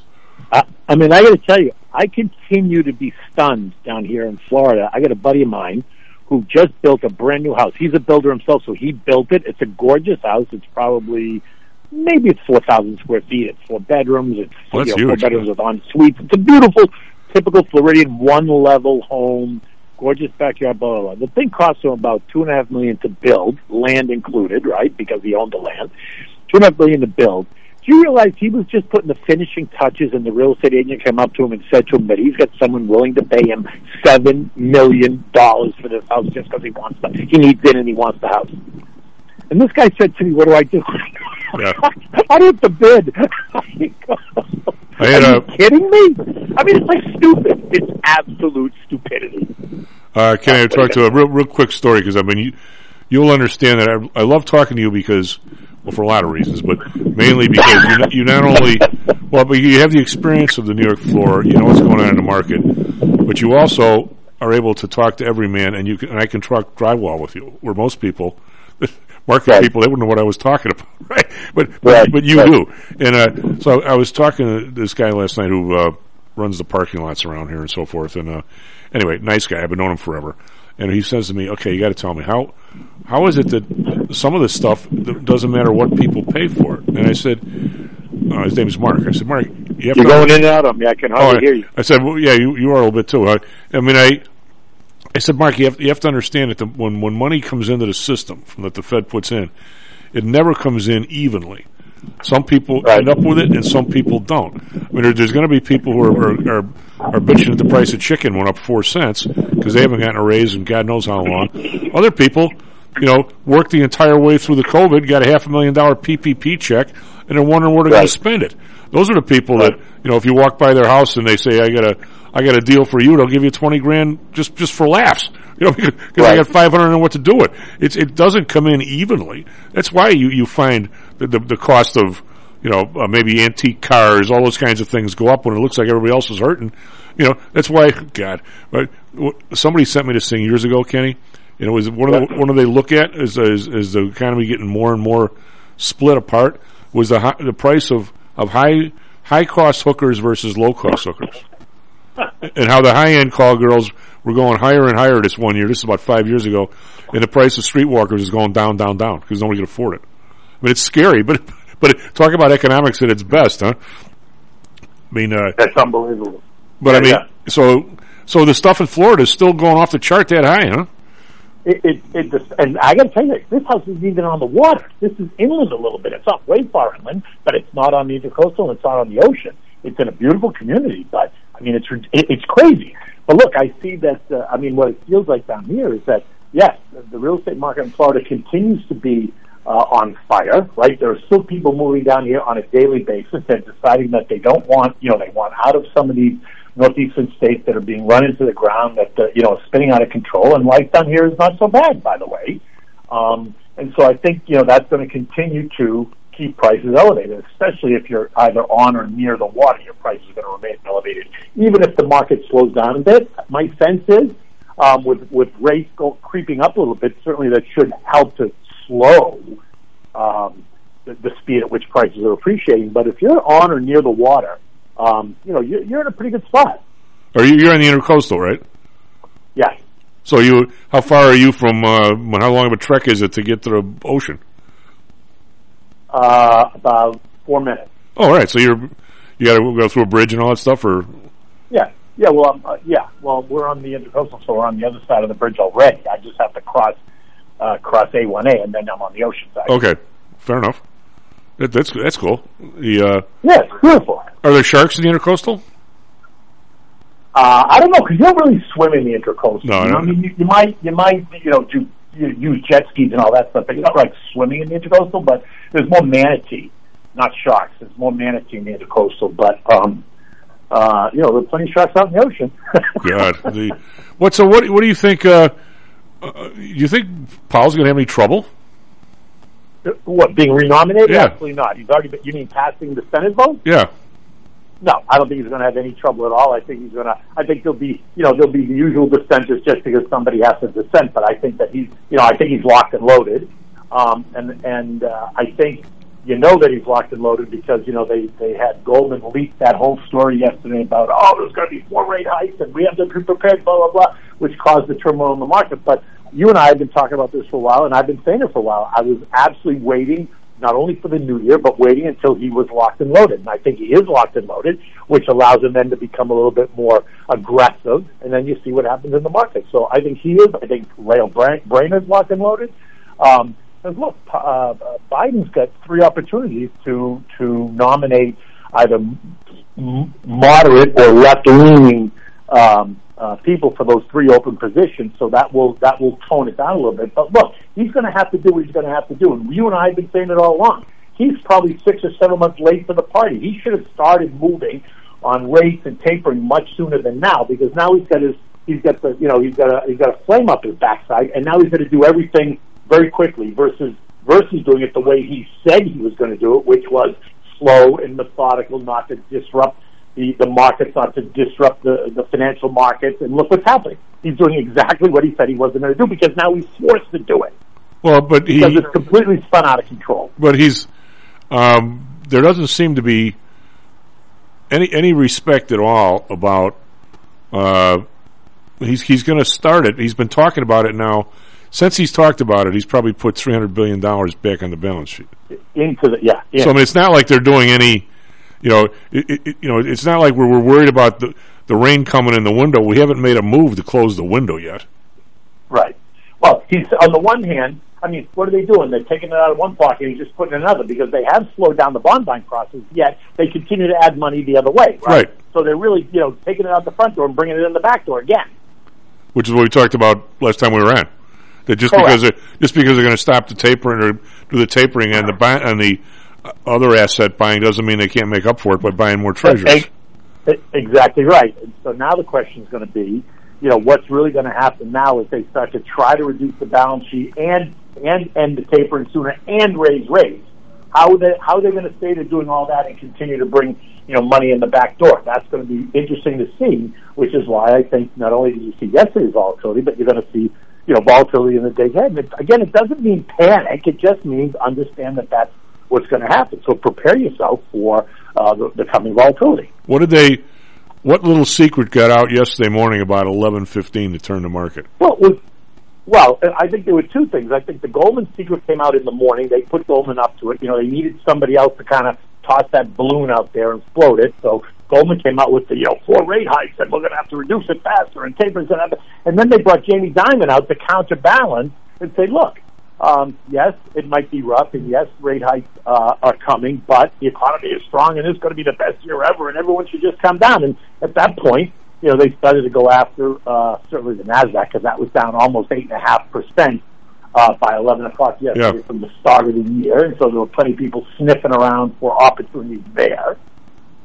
I, I mean, I got to tell you, I continue to be stunned down here in Florida. I got a buddy of mine who just built a brand new house. He's a builder himself, so he built it. It's a gorgeous house. It's probably maybe it's four thousand square feet. It's four bedrooms. It's well, you know, huge, four bedrooms with en suites. It's a beautiful, typical Floridian one level home. Gorgeous backyard, blah, blah, blah. The thing cost him about two and a half million to build, land included, right? Because he owned the land. Two and a half million to build. You realize he was just putting the finishing touches and the real estate agent came up to him and said to him that he's got someone willing to pay him seven million dollars for this house just because he wants the he needs it and he wants the house. And this guy said to me, "What do I do? Yeah. I have to bid." I had Are a- you kidding me? I mean, it's like stupid. It's absolute stupidity. Uh, can I talk to a real, real quick story? Because I mean, you, you'll understand that I, I love talking to you because, well, for a lot of reasons, but mainly because you, you not only, well, but you have the experience of the New York floor, you know what's going on in the market, but you also are able to talk to every man, and you can, and I can talk drywall with you, where most people, market Right. people, they wouldn't know what I was talking about, right? But but, Right, but you right. do, and uh, so I was talking to this guy last night who uh, runs the parking lots around here and so forth, and uh, anyway, nice guy. I've been knowing him forever. And he says to me, "Okay, you got to tell me how how is it that some of this stuff doesn't matter what people pay for it?" And I said, uh, "His name is Mark." I said, "Mark, you have You're to going in and out of me. I can Oh, hardly I, hear you. I said, well, "Yeah, you, you are a little bit too." I, I mean, I I said, "Mark, you have you have to understand that the, when when money comes into the system from that the Fed puts in, it never comes in evenly." Some people end up with it, and some people don't. I mean, there's going to be people who are, are, are, are bitching that the price of chicken went up four cents because they haven't gotten a raise in God knows how long. Other people, you know, worked the entire way through the COVID, got a half a million dollar PPP check, and they're wondering where they're going to spend it. Those are the people that, you know, if you walk by their house and they say, "I got a, I got a deal for you," they'll give you twenty grand just just for laughs. You know, because I got five hundred and what to do it. It's it doesn't come in evenly. That's why you you find the the, cost of you know uh, maybe antique cars, all those kinds of things go up when it looks like everybody else is hurting. You know, that's why God. But somebody sent me this thing years ago, Kenny. And it was one of the one of they look at is is, is the economy getting more and more split apart was the hi- the price of of high high cost hookers versus low cost hookers, and how the high end call girls were going higher and higher this one year. This is about five years ago, and the price of streetwalkers is going down, down, down because nobody can afford it. I mean, it's scary, but but talk about economics at its best, huh? I mean, uh, That's unbelievable. but I mean, yeah. so so the stuff in Florida is still going off the chart that high, huh? It, it, it just, and I got to tell you, this house isn't even on the water. This is inland a little bit. It's not way far inland, but it's not on the intercoastal. It's not on the ocean. It's in a beautiful community, but I mean, it's it, it's crazy. But look, I see that. Uh, I mean, what it feels like down here is that yes, the real estate market in Florida continues to be uh, on fire. Right, there are still people moving down here on a daily basis and deciding that they don't want, you know, they want out of some of these northeastern states that are being run into the ground that uh, you know spinning out of control. And life down here is not so bad, by the way. Um, and so I think you know that's going to continue to keep prices elevated, especially if you're either on or near the water. Your prices are going to remain elevated, even if the market slows down a bit. My sense is, um, with with rates go, creeping up a little bit, certainly that should help to slow um, the, the speed at which prices are appreciating. But if you're on or near the water, um, you know, you're, you're in a pretty good spot. Are you you're on the intercoastal, right? Yes. So you, how far are you from? Uh, how long of a trek is it to get to the ocean? Uh, about four minutes. Oh, all right. So you're you got to go through a bridge and all that stuff, or Yeah, yeah. Well, um, uh, yeah. Well, we're on the intercoastal, so we're on the other side of the bridge already. I just have to cross uh, cross A1A, and then I'm on the ocean side. okay, fair enough. That, that's that's cool. The uh, Yeah, it's beautiful. are there sharks in the intercoastal? Uh, I don't know because you don't really swim in the intercoastal. No, you I know, I mean, you, you might, you might, you know, do you, use jet skis and all that stuff, but you're not like swimming in the intercoastal. But there's more manatee, not sharks. There's more manatee in the intercoastal, but um, uh, you know, there's plenty of sharks out in the ocean. God, the what? So what? What do you think? Uh, uh, you think Powell's going to have any trouble? what being renominated? Yeah. Absolutely not. He's already. Been, you mean passing the Senate vote? Yeah. No, I don't think he's going to have any trouble at all. I think he's going to. I think there'll be, you know, there'll be the usual dissenters just because somebody has to dissent. But I think that he's, you know, I think he's locked and loaded. Um, and and uh, I think you know that he's locked and loaded because you know they they had Goldman leak that whole story yesterday about oh there's going to be four rate hikes and we have to be prepared, blah blah blah, which caused the turmoil in the market. But you and I have been talking about this for a while, and I've been saying it for a while. I was absolutely waiting not only for the new year, but waiting until he was locked and loaded. And I think he is locked and loaded, which allows him then to become a little bit more aggressive, and then you see what happens in the market. So I think he is. I think Rail Brain is locked and loaded. Um, and look, uh, uh, Biden's got three opportunities to to nominate either moderate or left-leaning um, uh, people for those three open positions. So that will that will tone it down a little bit. But look, he's going to have to do what he's going to have to do. And you and I have been saying it all along. He's probably six or seven months late for the party. He should have started moving on rates and tapering much sooner than now because now he's got his he's got the you know he's got a he's got a flame up his backside and now he's going to do everything very quickly versus versus doing it the way he said he was going to do it, which was slow and methodical, not to disrupt the, the markets, not to disrupt the, the financial markets. And look what's happening. He's doing exactly what he said he wasn't going to do because now he's forced to do it. Well, but he Because it's completely spun out of control. but he's um, there doesn't seem to be any any respect at all about uh, he's he's going to start it. He's been talking about it now since he's talked about it. He's probably put three hundred billion dollars back on the balance sheet. Into the yeah, yeah. So I mean, it's not like they're doing any. You know, it, it, you know, it's not like we're, we're worried about the the rain coming in the window. We haven't made a move to close the window yet. Right. Well, he's on the one hand. I mean, what are they doing? They're taking it out of one pocket and just putting it in another because they have slowed down the bond buying process. Yet they continue to add money the other way. Right. Right. So they're really, you know, taking it out the front door and bringing it in the back door again. which is what we talked about last time we were on. That just Correct. because they're, just because they're going to stop the tapering or do the tapering and the and the other asset buying doesn't mean they can't make up for it by buying more treasuries. Ex- Exactly right. And so now the question is going to be, you know, what's really going to happen now is they start to try to reduce the balance sheet and and end the tapering sooner and raise rates. How are they how are they going to stay to doing all that and continue to bring you know money in the back door? That's going to be interesting to see. Which is why I think not only did you see yesterday's volatility, but you're going to see you know volatility in the days ahead. And it, again, it doesn't mean panic. It just means understand that that's what's going to happen. So prepare yourself for uh, the, the coming volatility. What did they? What little secret got out yesterday morning about eleven fifteen to turn the market? Well, it was, well, I think there were two things. I think the Goldman secret came out in the morning. They put Goldman up to it. You know, they needed somebody else to kind of toss that balloon out there and float it. So Goldman came out with the you know four rate hikes, and we're going to have to reduce it faster, and taper's have to. And then they brought Jamie Dimon out to counterbalance and say, look. Um, yes, it might be rough, and yes, rate hikes uh, are coming, but the economy is strong, and it's going to be the best year ever, and everyone should just come down. And at that point, you know, they started to go after uh, certainly the Nasdaq because that was down almost eight and a half percent uh, by eleven o'clock yesterday Yeah. from the start of the year, and so there were plenty of people sniffing around for opportunities there.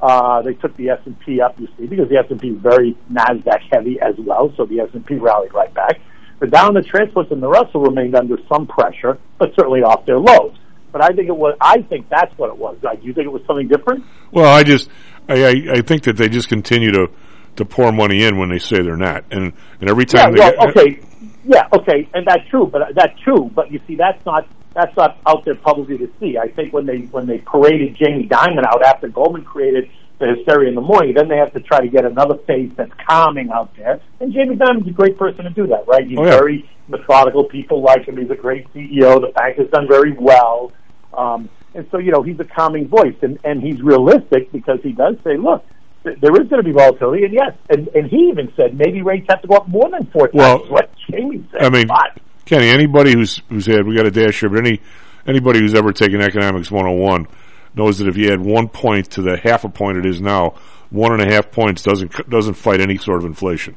Uh, they took the S and P up, you see, because the S and P is very Nasdaq heavy as well, so the S and P rallied right back. The Dow the transports and the Russell remained under some pressure, but certainly off their lows. But I think it was. I think that's what it was. Do you think it was something different? Well, I just I, I, I think that they just continue to to pour money in when they say they're not, and and every Yeah, time they well, get, okay, yeah, okay, and that's true, but that's true. But you see, that's not that's not out there publicly to see. I think when they when they paraded Jamie Dimon out after Goldman created the hysteria in the morning. Then they have to try to get another face that's calming out there. And Jamie Dimon's a great person to do that, right? He's Oh, yeah. very methodical. People like him. He's a great CEO. The bank has done very well. Um, and so, you know, he's a calming voice, and, and he's realistic because he does say, look, th- there is going to be volatility, and yes, and, and he even said maybe rates have to go up more than four times. Well, what Jamie said. I mean, but Kenny, anybody who's who's had we got a dash here, but any anybody who's ever taken economics 101 knows that if you add one point to the half a point it is now, one and a half points doesn't doesn't fight any sort of inflation.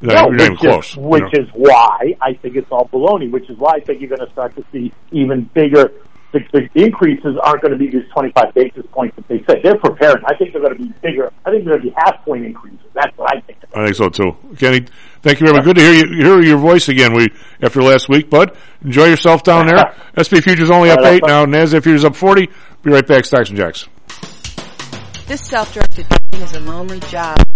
No, even which is- close. you which know. is why I think it's all baloney. Which is why I think you're going to start to see even bigger. The, the increases aren't going to be these 25 basis points that they said. They're preparing. I think they're going to be bigger. I think they're going to be half point increases. That's what I think. I think so too. Kenny, thank you very much. Good to hear you hear your voice again. We after last week, bud. Enjoy yourself down there. SP futures only up eight now. Nasdaq futures up forty. Be right back. Stocks and jocks. This self-directed is a lonely job.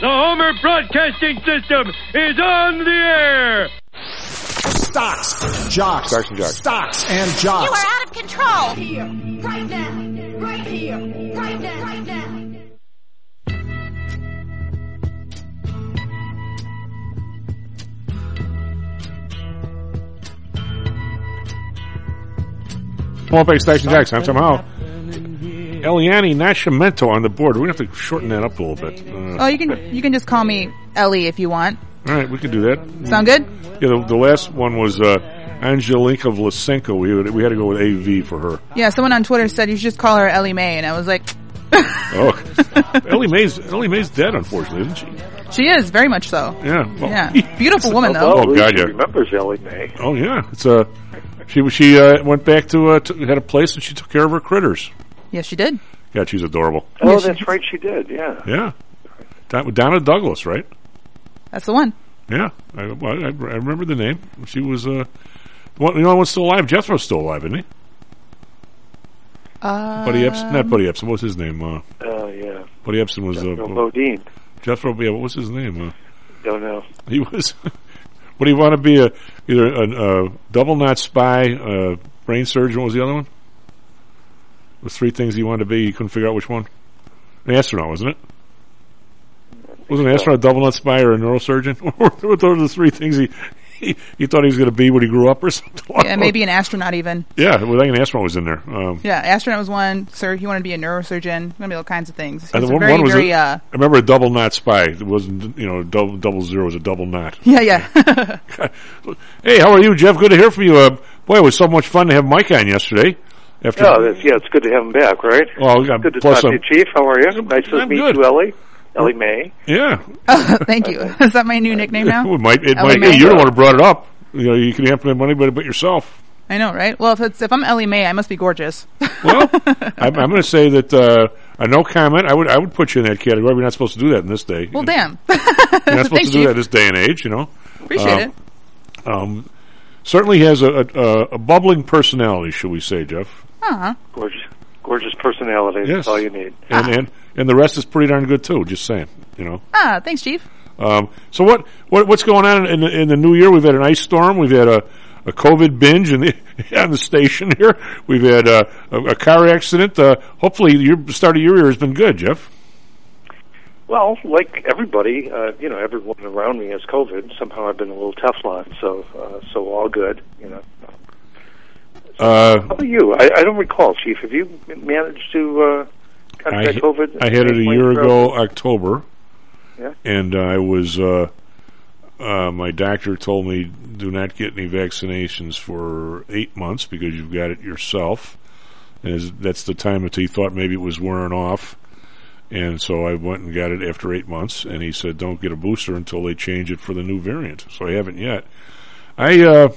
The Homer Broadcasting System is on the air! Stocks, jocks, Stocks and jocks. stocks and You jocks. are out of control. Right Here, right now, right here, right now, right now. Come on, back. Stocks. I'm somehow. Eliani Nascimento on the board. We're gonna have to shorten that up a little bit. Uh, Oh, you can you can just call me Ellie if you want. All right, we can do that. Sound good? Yeah, the, the last one was uh, Angelika Vlasenko. We had, we had to go with AV for her. Yeah, someone on Twitter said you should just call her Ellie Mae, and I was like, Oh, Ellie Mae's Ellie Mae's dead, unfortunately, isn't she? she is very much so. Yeah. Well, Yeah, beautiful woman though. Oh, God, yeah. remembers Ellie Mae. Oh yeah, it's uh, she she uh, went back to uh, to, had a place and she took care of her critters. Yes, she did. Yeah, she's adorable. Oh, that's right, she did. Yeah. Yeah, down, down at Douglas, right? That's the one. Yeah, I, I, I remember the name. She was uh, one, you know, one's still alive. Jethro's still alive, isn't he? Uh, Buddy Ebsen, not Buddy Ebsen. What was his name? Uh, Oh, yeah. Buddy Ebsen was uh, Jethro Bodine. Jethro. Yeah, what was his name? Uh, Don't know. he was. what do you want to be? A either a, a double knot spy, a brain surgeon. What was the other one? The three things he wanted to be. He couldn't figure out which one. An astronaut, wasn't it? Wasn't an astronaut a double knot spy or a neurosurgeon? what were the three things he, he he thought he was going to be when he grew up or something? Yeah, maybe an astronaut even. Yeah, well, I think an astronaut was in there. Um, Yeah, astronaut was one. Sir, he wanted to be a neurosurgeon. Gonna be all kinds of things. And was one, very, one was very, a, uh, I remember a double knot spy. It wasn't you know double double zero was a double knot. yeah, yeah. Hey, how are you, Jeff? Good to hear from you. Uh, boy, it was so much fun to have Mike on yesterday. After Yeah, that's, yeah, it's good to have him back, right? Well, we good to plus talk to you, Chief. How are you? Nice to I'm meet good. you, Ellie. Ellie May. yeah, Thank you. Is that my new nickname now? it might it Ellie might. Mae? Hey, you're the one who brought it up. you know, you can implement money, but but yourself. I know, right? Well, if it's if I'm Ellie Mae, I must be gorgeous. Well, I'm, I'm going to say that uh, a no comment. I would I would put you in that category. We're not supposed to do that in this day. well, damn. You're not supposed Thanks, to do that Chief. this day and age. You know. Appreciate Um, Um, certainly has a, a, a bubbling personality, shall we say, Jeff? Uh-huh. Gorgeous, gorgeous personality. Yes. That's all you need. And and and the rest is pretty darn good too. Just saying, you know. Ah, thanks, Chief. Um, so what, what what's going on in the, in the new year? We've had an ice storm. We've had a, a COVID binge in the, on the station here. We've had uh, a, a car accident. Uh, hopefully, your start of your year has been good, Jeff. Well, like everybody, uh, you know, everyone around me has COVID. Somehow I've been a little Teflon, so uh, so all good. You know. Uh, How about you? I, I don't recall, Chief. Have you managed to uh, I, COVID? I had it a year ago, October. Yeah. And I was, uh, uh, my doctor told me do not get any vaccinations for eight months because you've got it yourself. And that's the time that he thought maybe it was wearing off. And so I went and got it after eight months, and he said, "Don't get a booster until they change it for the new variant." So I haven't yet. I uh,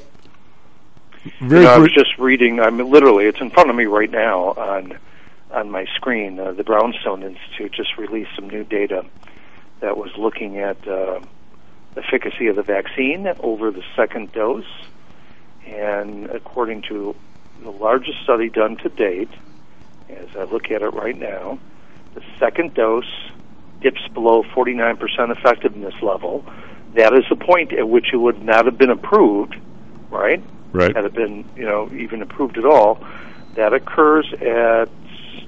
very you know, I was just reading. I'm literally. It's in front of me right now on on my screen. Uh, the Brownstone Institute just released some new data that was looking at uh, efficacy of the vaccine over the second dose, and according to the largest study done to date, as I look at it right now, the second dose dips below 49% effectiveness level. That is the point at which it would not have been approved, right? Right. Had it been, you know, even approved at all. That occurs at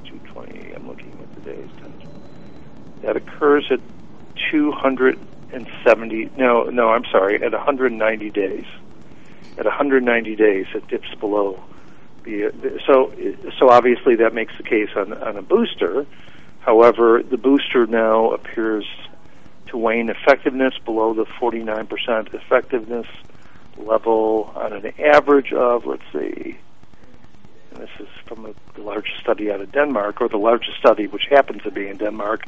220. I'm looking at the days. That occurs at 270. No, no, I'm sorry. At 190 days. At 190 days, it dips below the. So, so obviously that makes the case on on a booster. However, the booster now appears to wane effectiveness below the 49% effectiveness level on an average of, let's see, and this is from a, the largest study out of Denmark, or the largest study which happens to be in Denmark,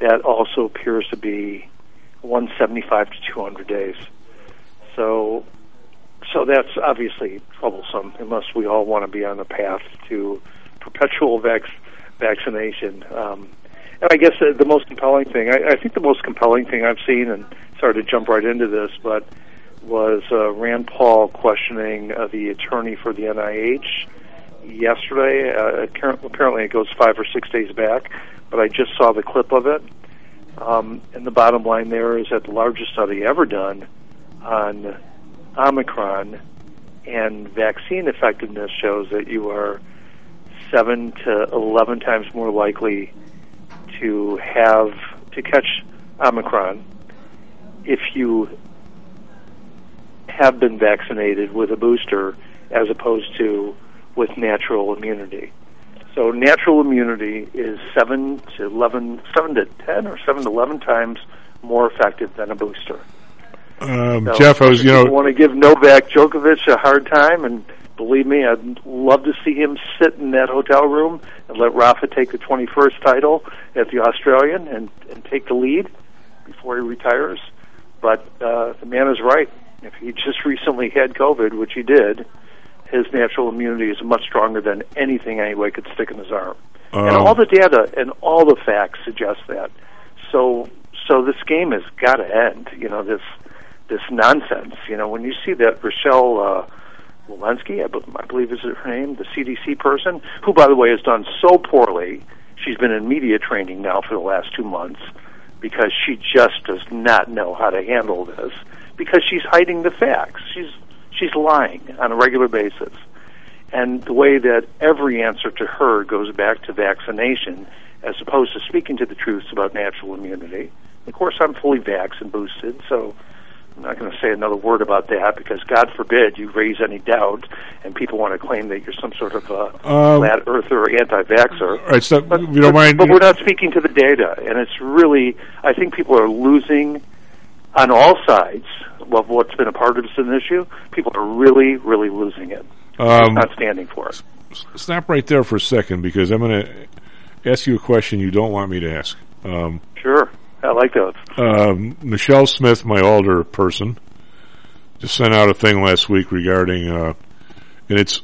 that also appears to be 175 to 200 days. So, so that's obviously troublesome, unless we all want to be on the path to perpetual vac- vaccination. Um, and I guess uh, the most compelling thing, I, I think the most compelling thing I've seen, and sorry to jump right into this, but was uh, Rand Paul questioning uh, the attorney for the NIH yesterday. Uh, apparently, it goes five or six days back, but I just saw the clip of it. Um, and the bottom line there is that the largest study ever done on Omicron and vaccine effectiveness shows that you are seven to eleven times more likely to have to catch Omicron if you have been vaccinated with a booster as opposed to with natural immunity. So natural immunity is seven to eleven, seven to ten, or seven to eleven times more effective than a booster. um, So Jeff, I was, you know, want to give Novak Djokovic a hard time, and believe me, I'd love to see him sit in that hotel room and let Rafa take the 21st title at the Australian and, and take the lead before he retires. But uh, the man is right. If he just recently had COVID, which he did, his natural immunity is much stronger than anything anybody could stick in his arm. and Um, all the data and all the facts suggest that. So, so this game has got to end. You know this this nonsense. You know when you see that Rochelle uh, Walensky, I believe is her name, the CDC person, who by the way has done so poorly. She's been in media training now for the last two months because she just does not know how to handle this because she's hiding the facts. She's she's lying on a regular basis. And the way that every answer to her goes back to vaccination as opposed to speaking to the truths about natural immunity. Of course, I'm fully vaxxed and boosted, so I'm not going to say another word about that because God forbid you raise any doubt and people want to claim that you're some sort of a Um, flat earther or anti-vaxxer. all right, so if you don't mind, But we're not speaking to the data, and it's really, I think people are losing on all sides of what's been a partisan issue. People are really, really losing it. Um, not standing for it. stop right there for a second because I'm going to ask you a question you don't want me to ask. Um, Sure, I like those. um, Michelle Smith, my alder person, just sent out a thing last week regarding, uh, and it's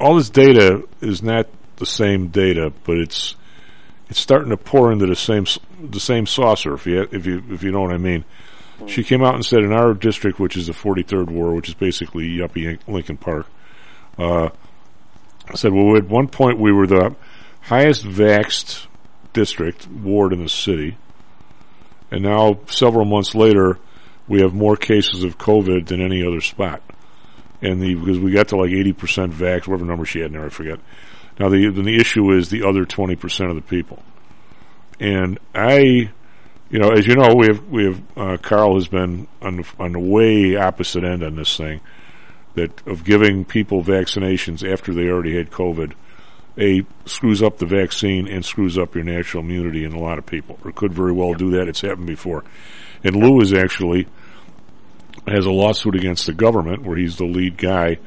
all this data is not the same data, but it's it's starting to pour into the same the same saucer. If you if you if you know what I mean. She came out and said in our district, which is the 43rd ward, which is basically yuppie Lincoln Park, uh, I said, well, at one point we were the highest vaxxed district ward in the city, and now several months later, we have more cases of COVID than any other spot. And the because we got to like 80% vax, whatever number she had in there, I forget. Now the the issue is the other 20% of the people, and I you know, as you know, we have we have uh, Carl has been on the, on the way opposite end on this thing, that of giving people vaccinations after they already had COVID, a screws up the vaccine and screws up your natural immunity in a lot of people, or could very well do that. It's happened before, and Lou is actually has a lawsuit against the government where he's the lead guy,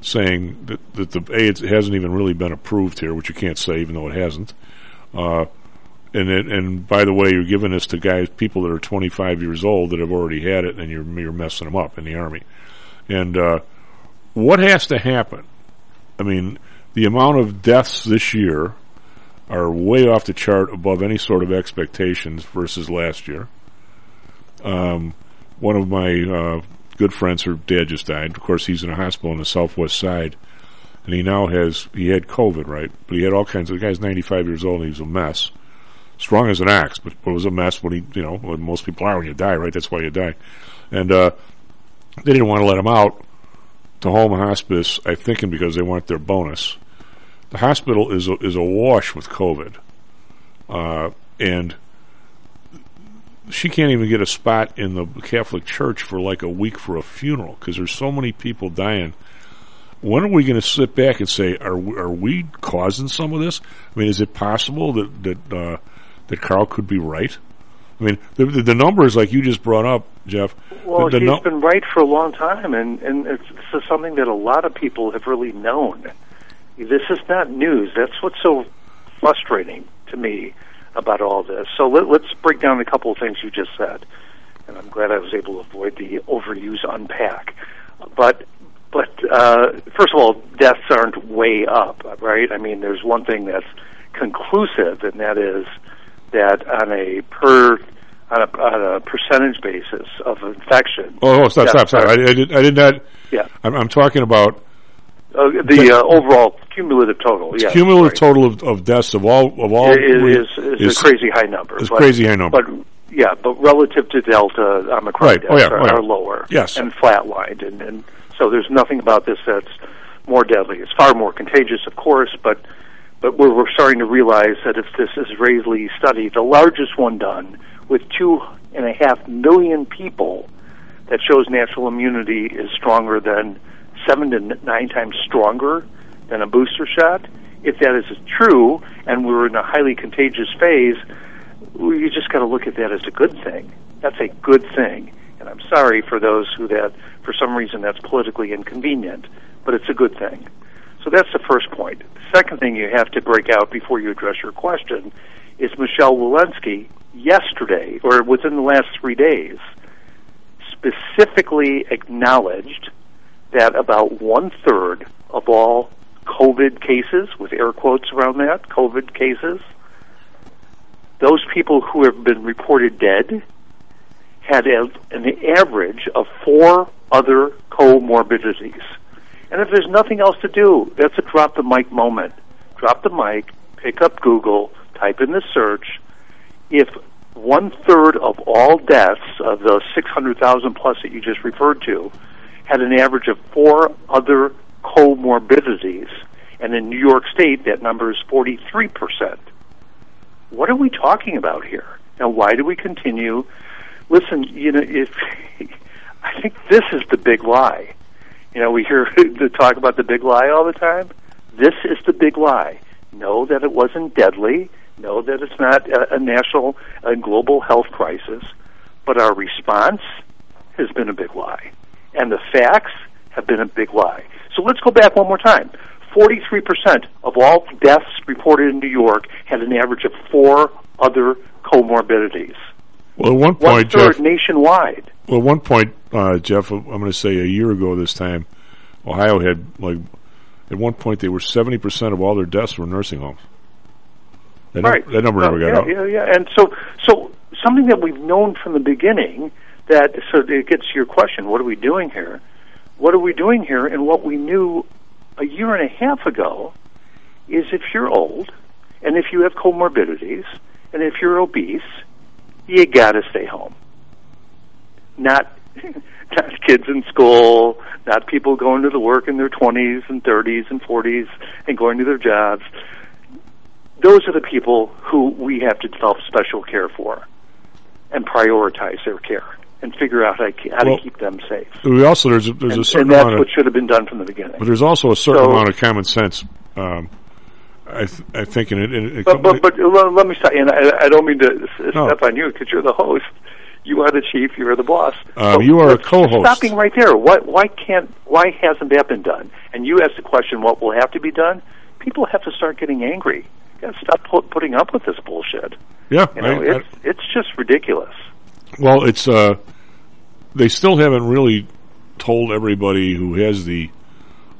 saying that that the a it hasn't even really been approved here, which you can't say even though it hasn't. Uh, and it, and by the way, you're giving this to guys, people that are 25 years old that have already had it, and you're you're messing them up in the army. And uh, what has to happen? I mean, the amount of deaths this year are way off the chart, above any sort of expectations versus last year. Um, one of my uh, good friends, her dad just died. Of course, he's in a hospital on the southwest side, and he now has he had COVID, right? But he had all kinds of. The guy's 95 years old. and He was a mess strong as an axe, but, but it was a mess when he, you know, when most people are when you die, right? That's why you die. And, uh, they didn't want to let him out to home hospice, I thinking because they want their bonus. The hospital is a, is awash with COVID. Uh, and she can't even get a spot in the Catholic Church for like a week for a funeral because there's so many people dying. When are we going to sit back and say, are we, are we causing some of this? I mean, is it possible that that uh, that Carl could be right? I mean, the, the, the numbers like you just brought up, Jeff. Well, the, the he's been right for a long time, and and it's, this is something that a lot of people have really known. This is not news. That's what's so frustrating to me about all this. So let, let's break down a couple of things you just said, and I'm glad I was able to avoid the overuse unpack. But but uh, first of all, deaths aren't way up, right? I mean, there's one thing that's conclusive, and that is that on a per on a, on a percentage basis of infection. oh, oh, stop, deaths stop, stop! I, I did, I did not. Yeah. I'm, I'm talking about Uh, the uh, overall cumulative total, yes, cumulative right. total of, of deaths of all of all is, is, is, a crazy high number. Is but- crazy high number. But yeah, but relative to Delta, Omicron Right. deaths Oh, yeah. are, Oh, yeah. are lower. Yes. and flatlined, and, and so there's nothing about this that's more deadly. It's far more contagious, of course, but but we're, we're starting to realize that if this Israeli study, the largest one done with two and a half million people, that shows natural immunity is stronger than seven to nine times stronger than a booster shot. If that is true, and we're in a highly contagious phase, you just got to look at that as a good thing. That's a good thing, and I'm sorry for those who that for some reason that's politically inconvenient, but it's a good thing. So that's the first point. The second thing you have to break out before you address your question is Michelle Walensky yesterday, or within the last three days, specifically acknowledged that about one third of all COVID cases, with air quotes around that, COVID cases, those people who have been reported dead had an average of four other comorbidities. And if there's nothing else to do, that's a drop the mic moment. Drop the mic, pick up Google, type in the search. If one third of all deaths of the 600,000 plus that you just referred to had an average of four other comorbidities, and in New York State that number is 43%. What are we talking about here? Now, why do we continue? Listen, you know, if I think this is the big lie. You know, we hear the talk about the big lie all the time. This is the big lie. Know that it wasn't deadly. Know that it's not a, a national, a global health crisis. But our response has been a big lie, and the facts have been a big lie. So let's go back one more time. 43% of all deaths reported in New York had an average of four other comorbidities. Well, at one One point, third Jeff, nationwide. Well, at one point, uh, Jeff, I'm going to say a year ago this time, Ohio had like at one point they were 70 percent of all their deaths were nursing homes. That, num- right. that number never got yeah, out. Yeah, yeah. And so, so something that we've known from the beginning that so it gets to your question: What are we doing here? What are we doing here? And what we knew a year and a half ago is if you're old and if you have comorbidities and if you're obese, you got to stay home. Not not kids in school, not people going to the work in their 20s and 30s and 40s and going to their jobs. Those are the people who we have to develop special care for and prioritize their care and figure out how to, how Well, to keep them safe. We also there's a, there's and, a certain and that's amount of what should have been done from the beginning. But there's also a certain So- amount of common sense. Um, I, th- I think in it. In it But but, but let, let me stop. And I, I don't mean to No. step on you because you're the host. You are the chief. You are the boss. Um, So you are a co-host. Stopping right there. Why why can't why hasn't that been done? And you asked the question, what will have to be done? People have to start getting angry. You got to stop pu- putting up with this bullshit. yeah, You know, I- I- it's it's just ridiculous. Well, it's uh, they still haven't really told everybody who has the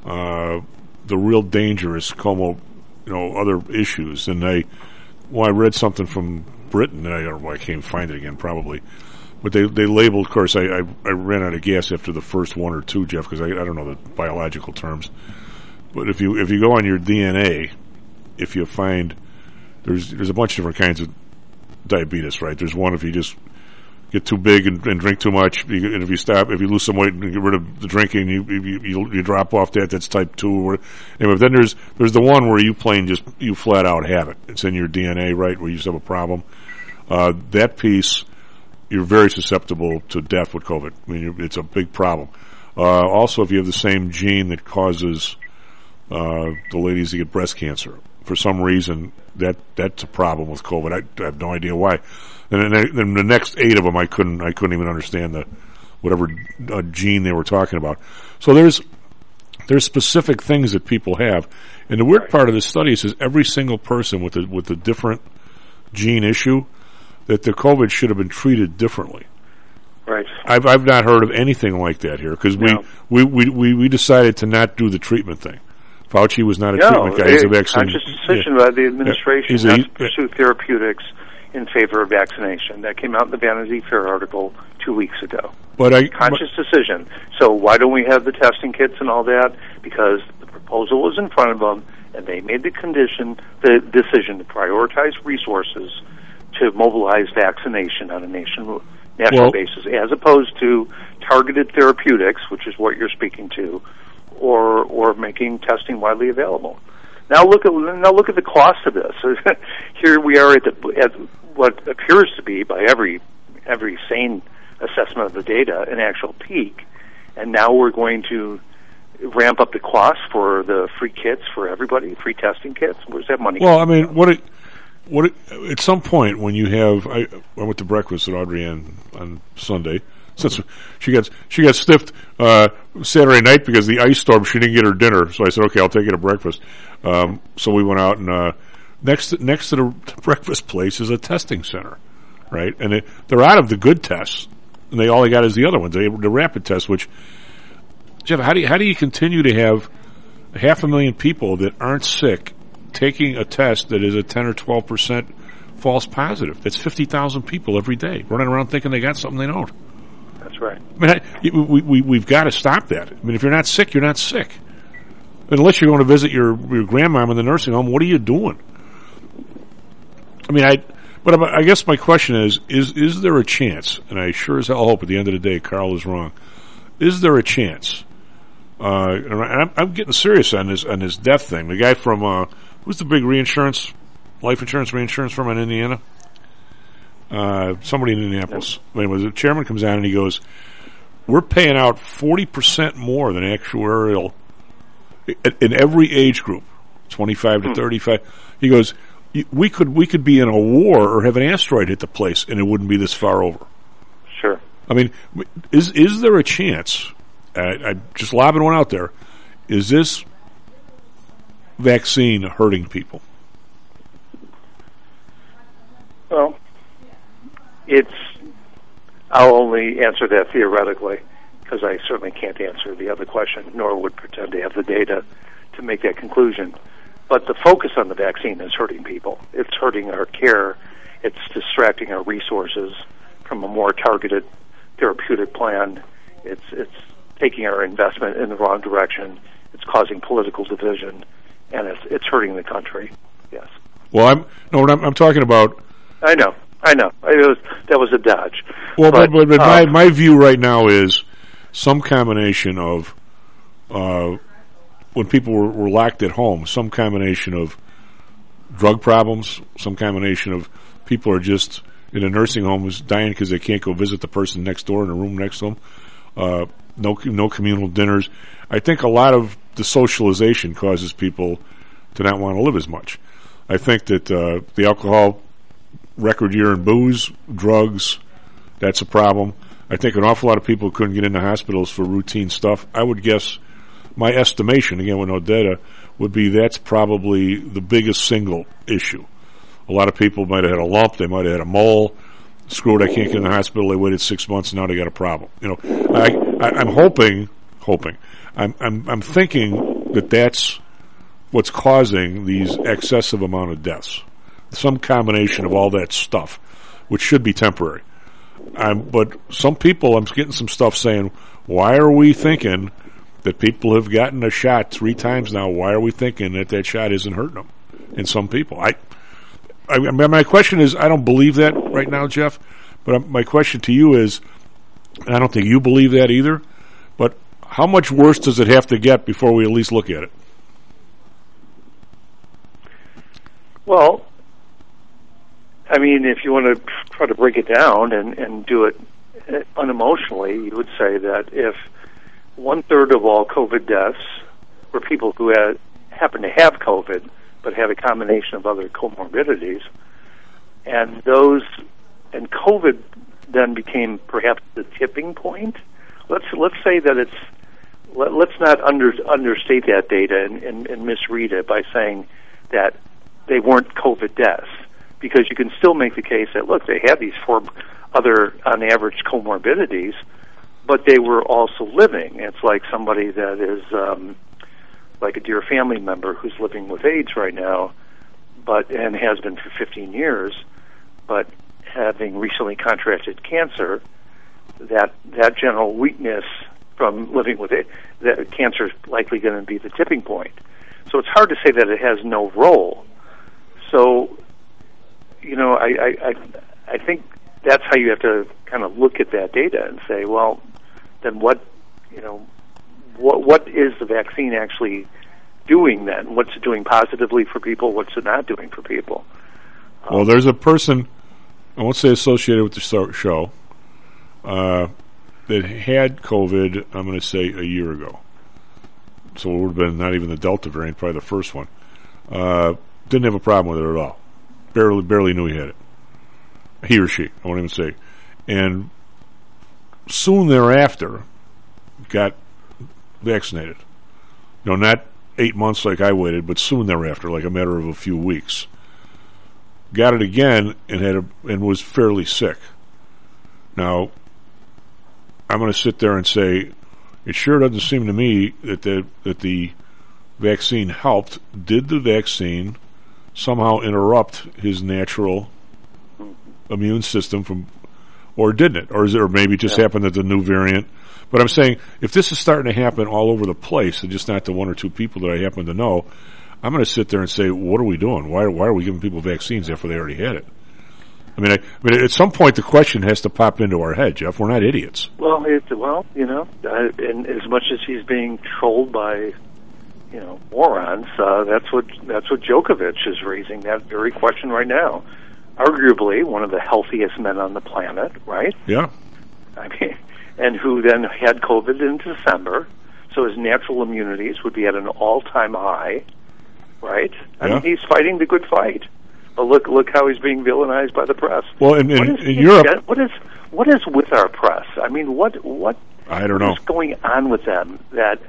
uh, the real dangerous como, you know, other issues. And I, well, I read something from Britain. and I don't know why I can't find it again, probably. But they they labeled. Of course, I, I I ran out of gas after the first one or two, Jeff, because I I don't know the biological terms. But if you if you go on your DNA, if you find there's there's a bunch of different kinds of diabetes, right? There's one if you just get too big and, and drink too much, you, and if you stop, if you lose some weight and get rid of the drinking, you you, you, you drop off that. That's type two. Or, anyway, then there's there's the one where you plain just you flat out have it. It's in your DNA, right? Where you just have a problem. Uh, that piece, you're very susceptible to death with COVID. I mean, it's a big problem. Uh, also, if you have the same gene that causes uh, the ladies to get breast cancer. For some reason, that that's a problem with COVID. I, I have no idea why. And then, then the next eight of them, I couldn't I couldn't even understand the whatever uh, gene they were talking about. So there's there's specific things that people have, and the weird part of this study is every single person with a with a different gene issue that the COVID should have been treated differently. Right. I've I've not heard of anything like that here because we, No. we, we, we, we decided to not do the treatment thing. Fauci was not a no, treatment guy; he's a vaccine. conscious decision yeah. by the administration a- not to pursue therapeutics in favor of vaccination. That came out in the Vanity Fair article two weeks ago. But I conscious decision. So why don't we have the testing kits and all that? Because the proposal was in front of them, and they made the condition, the decision to prioritize resources to mobilize vaccination on a nation national Well- basis, as opposed to targeted therapeutics, which is what you're speaking to, or or making testing widely available. Now look at now look at the cost of this. Here we are at, the, at what appears to be, by every every sane assessment of the data, an actual peak, and now we're going to ramp up the cost for the free kits for everybody, free testing kits. Where's that money? Well, I mean, what it, what it, at some point when you have, I, I went to breakfast at Audrey Ann on Sunday. Since she got she got stiffed uh, Saturday night because the ice storm, she didn't get her dinner. So I said, "Okay, I'll take you to breakfast." Um, so we went out and uh, next to, next to the breakfast place is a testing center, right? And it, they're out of the good tests, and they all they got is the other ones, they, the rapid tests. Which Jeff, how do you, how do you continue to have half a million people that aren't sick taking a test that is a 10 or 12 percent false positive. That's 50,000 people every day running around thinking they got something they don't. Right. I mean, I, we, we, we've got to stop that. I mean, if you're not sick, you're not sick. Unless you're going to visit your, your grandmom in the nursing home, what are you doing? I mean, I, but I guess my question is, is, is there a chance, and I sure as hell hope at the end of the day Carl is wrong, is there a chance uh, and I'm, I'm getting serious on this on this death thing. The guy from uh, who's the big reinsurance, life insurance reinsurance firm in Indiana? Uh, somebody in Indianapolis. Anyway, the chairman comes out and he goes, "We're paying out forty percent more than actuarial in, in every age group, twenty-five to thirty-five." He goes, "We could we could be in a war or have an asteroid hit the place, and it wouldn't be this far over." Sure. I mean, is is there a chance? I, I just lobbing one out there. Is this vaccine hurting people? Well, it's I'll only answer that theoretically because I certainly can't answer the other question, nor would pretend to have the data to make that conclusion. But the focus on the vaccine is hurting people. It's hurting our care. It's distracting our resources from a more targeted therapeutic plan. It's it's taking our investment in the wrong direction. It's causing political division, and it's it's hurting the country. Yes. Well, I'm no, I'm, I'm talking about. I know. I know. It was, that was a dodge. Well, but, but, but uh, my my view right now is some combination of uh, when people were, were locked at home, some combination of drug problems, some combination of people are just in a nursing home is dying because they can't go visit the person next door in a room next to them. Uh, no no communal dinners. I think a lot of the socialization causes people to not want to live as much. I think that uh, the alcohol record year in booze, drugs, that's a problem. I think an awful lot of people couldn't get into hospitals for routine stuff. I would guess my estimation, again with no data, would be that's probably the biggest single issue. A lot of people might have had a lump, they might have had a mole. Screw it, I can't get in the hospital. They waited six months, now they got a problem. You know, I, I, I'm hoping, hoping, I'm, I'm, I'm thinking that that's what's causing these excessive amount of deaths. Some combination of all that stuff, which should be temporary. Um, but some people, I'm getting some stuff saying, why are we thinking that people have gotten a shot three times now? Why are we thinking that that shot isn't hurting them? In some people, I, I my question is, I don't believe that right now, Jeff. But my question to you is, I don't think you believe that either. But how much worse does it have to get before we at least look at it? Well, I mean, if you want to try to break it down and, and do it uh, unemotionally, you would say that if one third of all COVID deaths were people who had happen to have COVID but had a combination of other comorbidities, and those and COVID then became perhaps the tipping point. Let's let's say that it's let, let's not under, understate that data and, and, and misread it by saying that they weren't COVID deaths because you can still make the case that look they had these four other on average comorbidities, but they were also living. It's like somebody that is um, like a dear family member who's living with AIDS right now, but and has been for 15 years, but having recently contracted cancer, that that general weakness from living with it, that cancer is likely going to be the tipping point. So it's hard to say that it has no role. So you know, I, I, I, I think that's how you have to kind of look at that data and say, well, then what, you know, what what is the vaccine actually doing then? What's it doing positively for people? What's it not doing for people? Well, there's a person, I won't say associated with the show, uh, that had COVID, I'm going to say a year ago. So it would have been not even the Delta variant, probably the first one. Uh, didn't have a problem with it at all barely barely knew he had it. He or she, I won't even say. And soon thereafter, got vaccinated. You know, not eight months like I waited, but soon thereafter, like a matter of a few weeks. Got it again and had a, and was fairly sick. Now, I'm going to sit there and say, it sure doesn't seem to me that the that the vaccine helped. Did the vaccine somehow interrupt his natural immune system from, or didn't it? Or is it, or maybe it just yeah. happened that the new variant. But I'm saying if this is starting to happen all over the place, and just not the one or two people that I happen to know, I'm going to sit there and say, what are we doing? Why, why are we giving people vaccines after they already had it? I mean, I, I mean, at some point the question has to pop into our head, Jeff. We're not idiots. Well, it, well, you know, uh, and as much as he's being trolled by you know morons. Uh, that's what that's what Djokovic is raising that very question right now. Arguably one of the healthiest men on the planet, right? Yeah. I mean, and who then had COVID in December, so his natural immunities would be at an all-time high, right? I yeah. mean, he's fighting the good fight. But look, look how he's being villainized by the press. Well, in, in, in Europe, what is what is with our press? I mean, what what I don't know what's going on with them that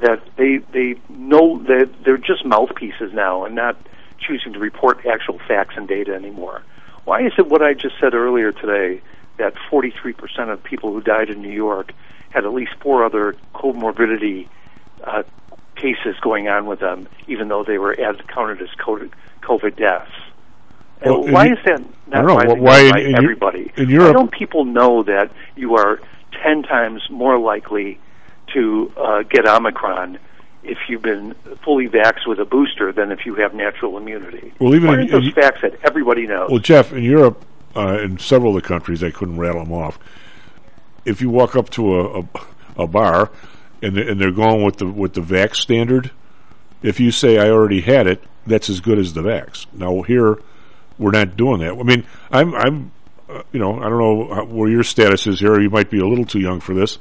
that they they know that they're just mouthpieces now and not choosing to report actual facts and data anymore. Why is it what I just said earlier today that 43% of people who died in New York had at least four other comorbidity uh, cases going on with them, even though they were as counted as COVID, deaths. And Well, why Eu- is that I not don't know, rising why by in everybody? in why don't people know that you are ten times more likely to uh, get Omicron if you've been fully vaxxed with a booster than if you have natural immunity? Well, even in- those in- facts that everybody knows? Well, Jeff, in Europe, uh, in several of the countries, I couldn't rattle them off. If you walk up to a, a, a bar and, and they're going with the with the vax standard, if you say I already had it, that's as good as the vax. Now here, we're not doing that. I mean, I'm I'm uh, you know I don't know where your status is here. You might be a little too young for this.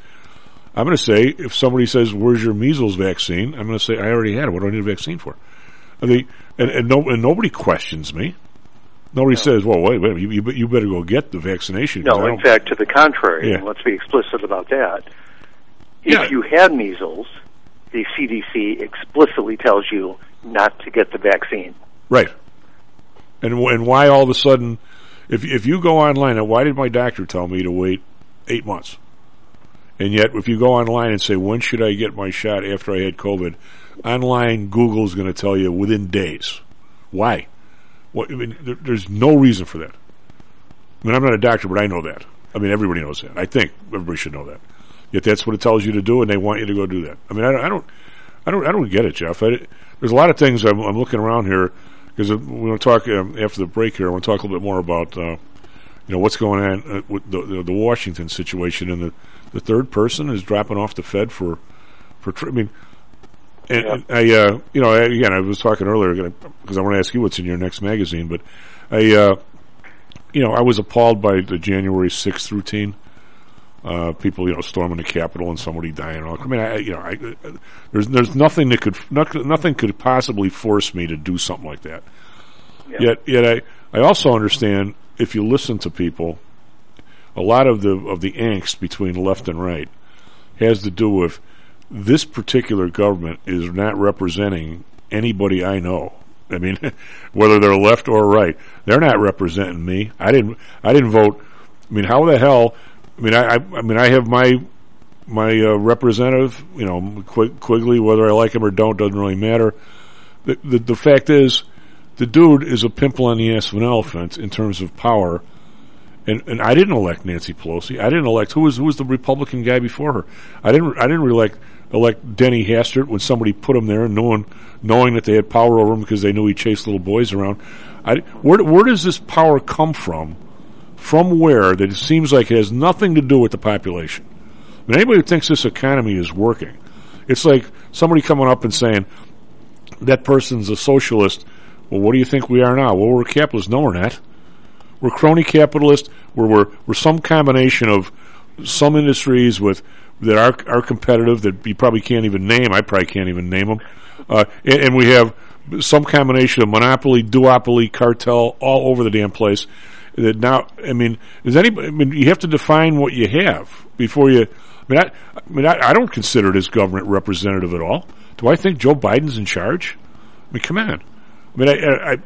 I'm going to say if somebody says where's your measles vaccine, I'm going to say I already had it. What do I need a vaccine for? And they and, and no and nobody questions me. Nobody says, "Well, wait, wait, you, you, you better go get the vaccination." No, in fact, to the contrary. Yeah. And let's be explicit about that. If you had measles, the CDC explicitly tells you not to get the vaccine. right. And and why all of a sudden, if if you go online, and why did my doctor tell me to wait eight months? And yet, if you go online and say, "When should I get my shot after I had COVID?" Online, Google's going to tell you within days. Why? What, I mean, there, there's no reason for that. I mean, I'm not a doctor, but I know that. I mean, everybody knows that. I think everybody should know that. Yet that's what it tells you to do, and they want you to go do that. I mean, I, don't- I don't, I don't, I don't get it, Jeff. I, there's a lot of things I'm, I'm looking around here because we're going to talk um, after the break here. I want to talk a little bit more about, uh, you know, what's going on uh, with the, the, the Washington situation, and the, the third person is dropping off the Fed for, for. Tr- I mean, and, and I, uh, you know, I, again, I was talking earlier because I want to ask you what's in your next magazine, but I, uh, you know, I was appalled by the January 6th routine. Uh, people, you know, storming the Capitol and somebody dying. I mean, I, you know, I, there's there's nothing that could nothing, nothing could possibly force me to do something like that. Yet, yet I I also understand if you listen to people, a lot of the of the angst between left and right has to do with this particular government is not representing anybody I know. I mean, whether they're left or right, they're not representing me. I didn't. I didn't vote. I mean, how the hell? I mean, I. I, I mean, I have my my uh, representative. You know, Quig- Quigley. Whether I like him or don't doesn't really matter. The, the the fact is, the dude is a pimple on the ass of an elephant in terms of power. And and I didn't elect Nancy Pelosi. I didn't elect who was who was the Republican guy before her. I didn't I didn't elect elect Denny Hastert when somebody put him there, knowing knowing that they had power over him because they knew he chased little boys around. I, where where does this power come from? From where that it seems like it has nothing to do with the population. I mean, anybody who thinks this economy is working, it's like somebody coming up and saying that person's a socialist. Well, what do you think we are now? Well, we're capitalists. No, we're not. We're crony capitalist. We're, we're, we're some combination of some industries with that are are competitive that you probably can't even name. I probably can't even name them. Uh, and, and we have some combination of monopoly, duopoly, cartel all over the damn place. That now, I mean, is anybody? I mean, you have to define what you have before you. I mean, I, I mean, I, I don't consider this government representative at all. Do I think Joe Biden's in charge? I mean, come on. I mean, I, I,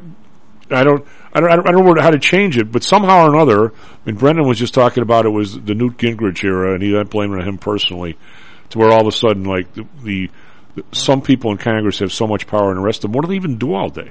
I don't, I don't, I don't, know how to change it, but somehow or another, I mean, Brendan was just talking about it was the Newt Gingrich era, and he's not blaming him personally, to where all of a sudden, like the, the, the some people in Congress have so much power, and the rest of them, what do they even do all day?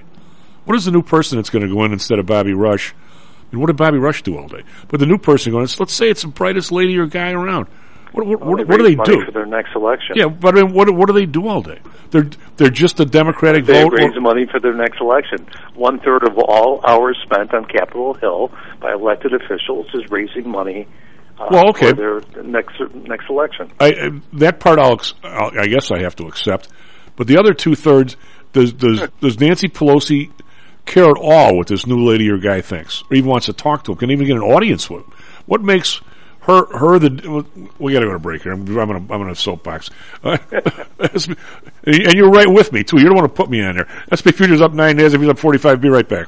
What is the new person that's going to go in instead of Bobby Rush? I And what did Bobby Rush do all day? But the new person going, let's say it's the brightest lady or guy around. What, what, what, what do they money do? for their next election? Yeah, but I mean, what what do they do all day? They're they're just a Democratic They vote. They raise money for their next election. One third of all hours spent on Capitol Hill by elected officials is raising money uh, Well, okay. for their next next election. I, that part I'll, I'll I guess I have to accept, but the other two thirds does does does Nancy Pelosi care at all what this new lady or guy thinks, or even wants to talk to him? Can even get an audience with him? What makes her her the? We got to go to break here. I'm, I'm gonna I'm gonna soapbox, and you're right with me too. You don't want to put me in there. SP futures up nine days. If he's up forty five, be right back.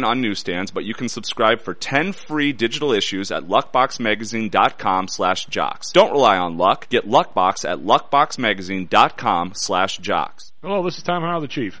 on newsstands, but you can subscribe for 10 free digital issues at luckboxmagazine.com slash jocks. Don't rely on luck. Get Luckbox at luckboxmagazine.com slash jocks. Hello, this is Tom Howell, the Chief.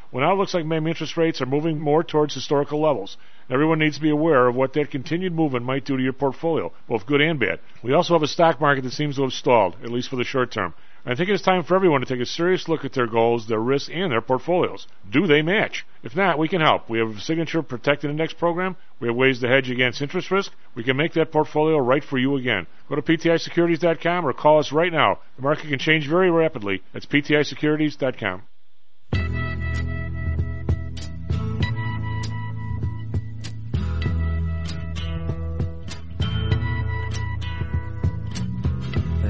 Well, now it looks like maybe interest rates are moving more towards historical levels. Everyone needs to be aware of what that continued movement might do to your portfolio, both good and bad. We also have a stock market that seems to have stalled, at least for the short term. I think it's time for everyone to take a serious look at their goals, their risks, and their portfolios. Do they match? If not, we can help. We have a signature protected index program. We have ways to hedge against interest risk. We can make that portfolio right for you again. Go to PTIsecurities.com or call us right now. The market can change very rapidly. That's PTIsecurities.com.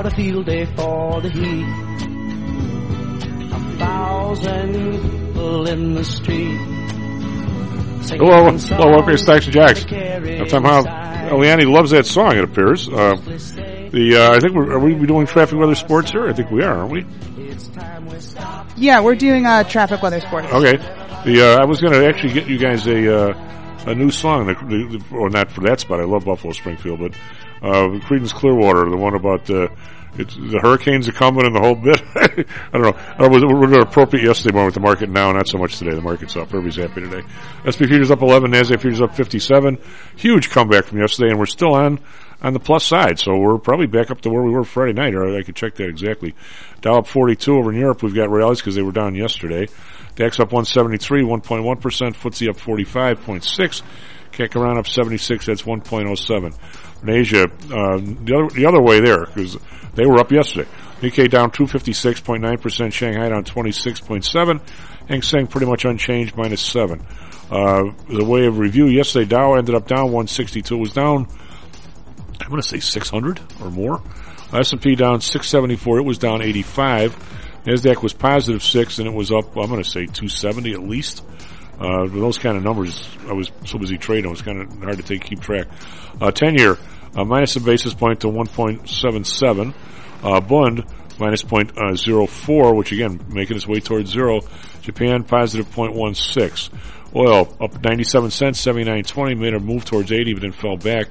What a field day for the heat. A thousand people in the street. Hello, hello, welcome to Stocks and Jocks. Now, somehow, Eliani loves that song. It appears. Uh, the uh, I think we're are we doing traffic weather sports here? I think we are, aren't we? Yeah, we're doing uh, traffic weather sports. Okay. The uh, I was going to actually get you guys a uh, a new song, the, the, or not for that spot. I love Buffalo Springfield, but uh, Creedence Clearwater, the one about uh, the hurricanes are coming and the whole bit. I don't know. I was, it appropriate yesterday morning with the market now, not so much today. The market's up. Everybody's happy today. SP futures up 11, NASDAQ futures up 57. Huge comeback from yesterday, and we're still on on the plus side. So we're probably back up to where we were Friday night, or I could check that exactly. Dow up 42 over in Europe. We've got rallies because they were down yesterday. DAX up 173, 1.1%. FTSE up 45.6. CAC around up 76, that's 1.07. In Asia, uh, the other, the other way there, because they were up yesterday. Nikkei down 256.9%, Shanghai down 26.7, Hang Seng pretty much unchanged, minus 7. Uh, the way of review, yesterday Dow ended up down 162. It was down, I'm going to say 600 or more. S&P down 674. It was down 85. Nasdaq was positive six, and it was up. I'm going to say 270 at least. Uh, those kind of numbers, I was so busy trading, it was kind of hard to take keep track. Uh, 10 year, uh, minus a basis point to 1.77. Uh, Bund minus uh, zero four, which again making its way towards zero. Japan positive 0.16. Oil up 97 cents, 79.20, made a move towards 80, but then fell back.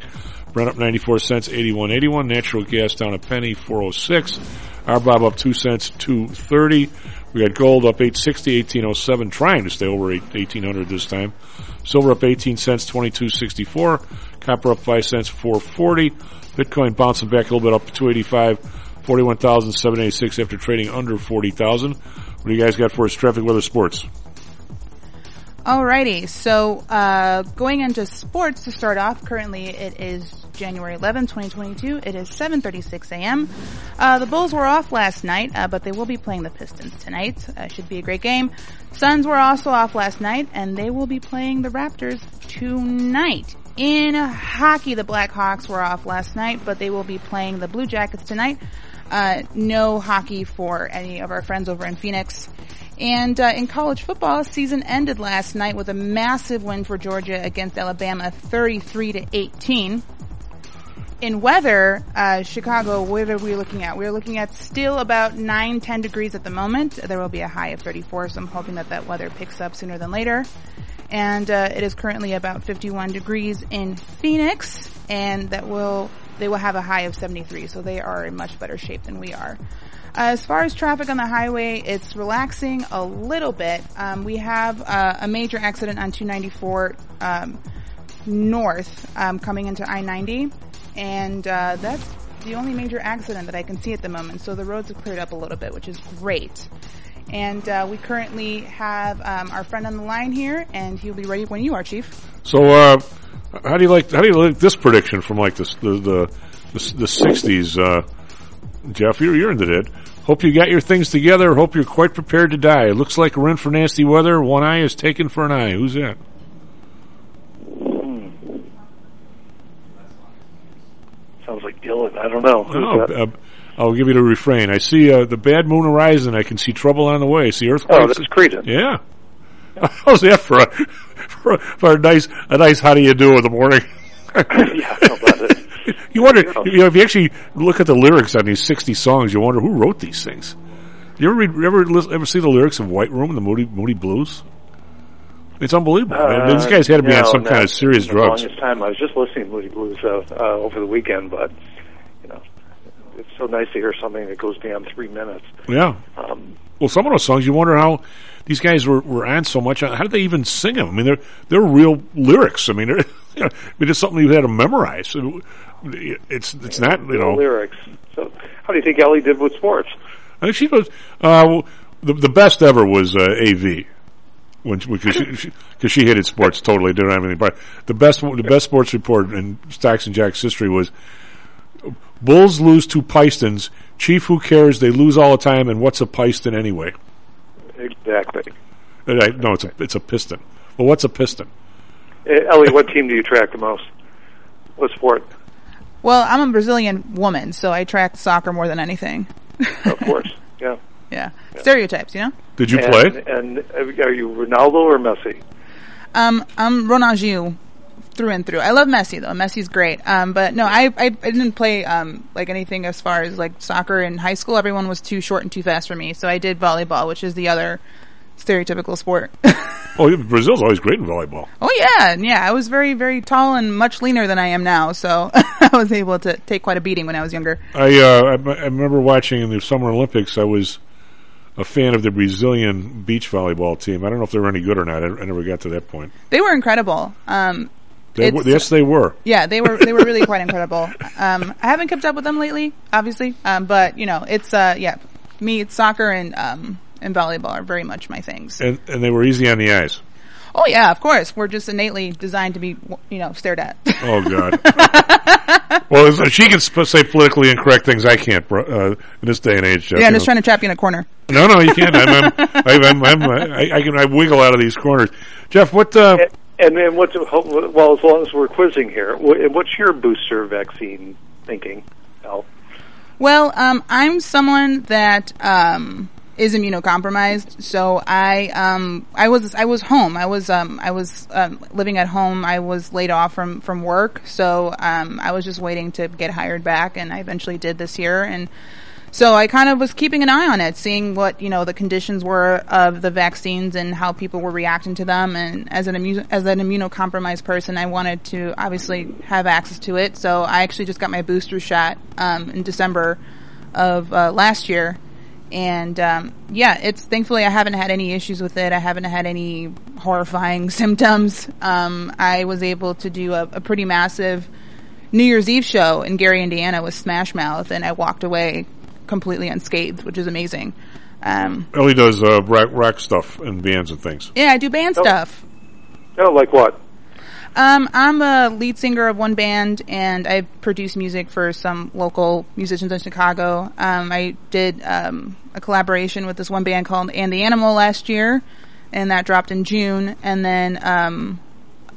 Brent up 94 cents, 81.81. Natural gas down a penny, 406. RBOB up 2 cents, 230. We got gold up 860, 1807, trying to stay over 8, 1800 this time. Silver up 18 cents, 2264. Copper up 5 cents, 440. Bitcoin bouncing back a little bit up to 285, 41,786 after trading under 40,000. What do you guys got for us? Traffic, weather, sports. Alrighty, so uh, going into sports to start off, currently it is January 11, 2022. It is 7:36 a.m. Uh, the Bulls were off last night, uh, but they will be playing the Pistons tonight. Uh, should be a great game. Suns were also off last night, and they will be playing the Raptors tonight. In hockey, the Blackhawks were off last night, but they will be playing the Blue Jackets tonight. Uh, no hockey for any of our friends over in Phoenix. And uh, in college football, season ended last night with a massive win for Georgia against Alabama, 33 to 18. In weather, uh, Chicago, what are we looking at? We're looking at still about 9, 10 degrees at the moment. There will be a high of 34, so I'm hoping that that weather picks up sooner than later. And uh, it is currently about 51 degrees in Phoenix, and that will they will have a high of 73, so they are in much better shape than we are. As far as traffic on the highway, it's relaxing a little bit. Um, we have uh, a major accident on 294 um, north um, coming into I-90, and uh, that's the only major accident that I can see at the moment. So the roads have cleared up a little bit, which is great. And uh, we currently have um, our friend on the line here, and he'll be ready when you are, Chief. So, uh, how do you like how do you like this prediction from like this, the the the, the '60s? Jeff, you're you're into it. Hope you got your things together. Hope you're quite prepared to die. It looks like we're in for nasty weather. One eye is taken for an eye. Who's that? Sounds like Dylan. I don't know. Oh, that? uh, I'll give you the refrain. I see uh, the bad moon horizon. I can see trouble on the way. I see earthquakes. Oh, that's Creedence. Yeah. How's that for a, for a, for a nice a nice how do you do in the morning? yeah, how about it? You wonder, you know, if you actually look at the lyrics on these 60 songs, you wonder who wrote these things. You ever read, ever ever see the lyrics of White Room and the Moody Moody Blues? It's unbelievable. I mean, these guys had to be on some no, kind of serious the drugs. longest time, I was just listening to Moody Blues uh, uh, over the weekend, but you know, it's so nice to hear something that goes beyond three minutes. Yeah. Um, Well, some of those songs, you wonder how these guys were, were on so much. How did they even sing them? I mean, they're they're real lyrics. I mean, they're, you know, I mean, it's something you had to memorize. It's it's not you know. lyrics. So, how do you think Ellie did with sports? I think she was uh, the the best ever was uh, AV when because she, she, cause she hated sports totally didn't have anything. But the best the best sports report in Stocks and Jocks history was Bulls lose to Pistons. Chief, who cares? They lose all the time. And what's a Piston anyway? Exactly. Uh, I- No, it's a it's a piston. Well, what's a piston? Uh, Ellie, what team do you track the most? What sport? Well, I'm a Brazilian woman, so I track soccer more than anything. Of course. Yeah. Yeah. Stereotypes, you know? Did you and, play? And uh, are you Ronaldo or Messi? Um, I'm Ronaldinho through and through. I love Messi though. Messi's great. Um, but no, I, I, I didn't play, um, like anything as far as like soccer in high school. Everyone was too short and too fast for me. So I did volleyball, which is the other stereotypical sport. Oh, Brazil's always great in volleyball. oh yeah, yeah. I was very, very tall and much leaner than I am now. So I was able to take quite a beating when I was younger. I uh, I, I remember watching in the Summer Olympics. I was a fan of the Brazilian beach volleyball team. I don't know if they were any good or not. I, I never got to that point. They were incredible. Um, They were, yes, they were. Yeah, they were they were really quite incredible. Um, I haven't kept up with them lately, obviously, um, but you know, it's uh, yeah, me, it's soccer and um, and volleyball are very much my things. And and they were easy on the eyes. Oh yeah, of course, we're just innately designed to be you know stared at. Oh God. well, she can sp- say politically incorrect things. I can't bro- uh, in this day and age. Jeff, yeah, I'm just know. trying to trap you in a corner. No, no, you can't. I'm, I'm, I'm, I'm, I'm I, I can I wiggle out of these corners. Jeff, what? Uh, And then what's well, as long as we're quizzing here, what's your booster vaccine thinking, Al? Well, um, I'm someone that um, is immunocompromised, so I um, I was I was home. I was um, I was um, living at home. I was laid off from from work, so um, I was just waiting to get hired back, and I eventually did this year. And So I kind of was keeping an eye on it, seeing what you know the conditions were of the vaccines and how people were reacting to them. And as an immu- as an immunocompromised person, I wanted to obviously have access to it. So I actually just got my booster shot um, in December of uh, last year, and um, yeah, it's thankfully I haven't had any issues with it. I haven't had any horrifying symptoms. Um, I was able to do a, a pretty massive New Year's Eve show in Gary, Indiana with Smash Mouth, and I walked away completely unscathed, which is amazing. Um, Ellie does uh, rock, rock stuff and bands and things. yeah, I do band stuff. Oh, like what? Um, I'm a lead singer of one band, and I produce music for some local musicians in Chicago. Um, I did um, a collaboration with this one band called And the Animal last year, and that dropped in June. And then um,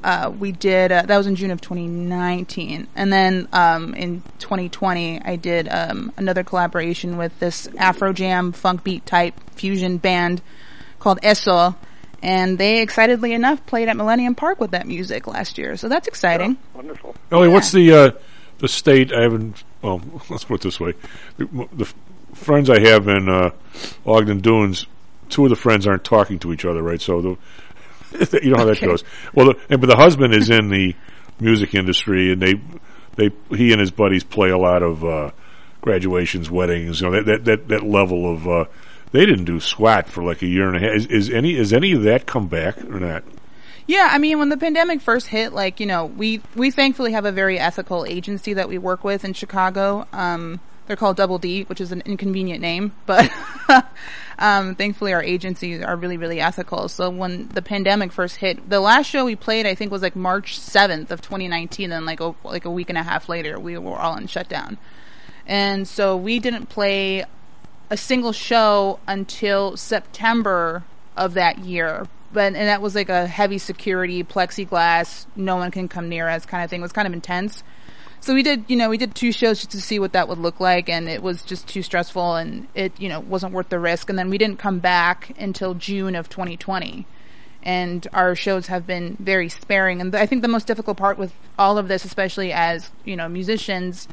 uh, we did uh, that was in June of 2019, and then um, in 2020 I did um, another collaboration with this Afro Jam funk beat type fusion band called Eso and they excitedly enough played at Millennium Park with that music last year. So that's exciting. Wonderful. Ellie, what's the uh, the state? I haven't. Well, let's put it this way: the, the friends I have in uh, Ogden Dunes, two of the friends aren't talking to each other, right? So the you know how that goes. Well, the, and, but the husband is in the music industry, and they they he and his buddies play a lot of uh, graduations, weddings, you know that that that, that level of. They didn't do squat for like a year and a half. Is, is any is any of that come back or not? Yeah, I mean, when the pandemic first hit, like you know, we we thankfully have a very ethical agency that we work with in Chicago. Um, they're called Double D, which is an inconvenient name, but um, thankfully our agencies are really really ethical. So when the pandemic first hit, the last show we played, I think, was like March seventh of 2019, and like a, like a week and a half later, we were all in shutdown, and so we didn't play a single show until September of that year. But and that was like a heavy security plexiglass, no one can come near us kind of thing. It was kind of intense. So we did, you know, we did two shows just to see what that would look like, and it was just too stressful, and it, you know, wasn't worth the risk. And then we didn't come back until June of 2020, and our shows have been very sparing. And I think the most difficult part with all of this, especially as you know musicians,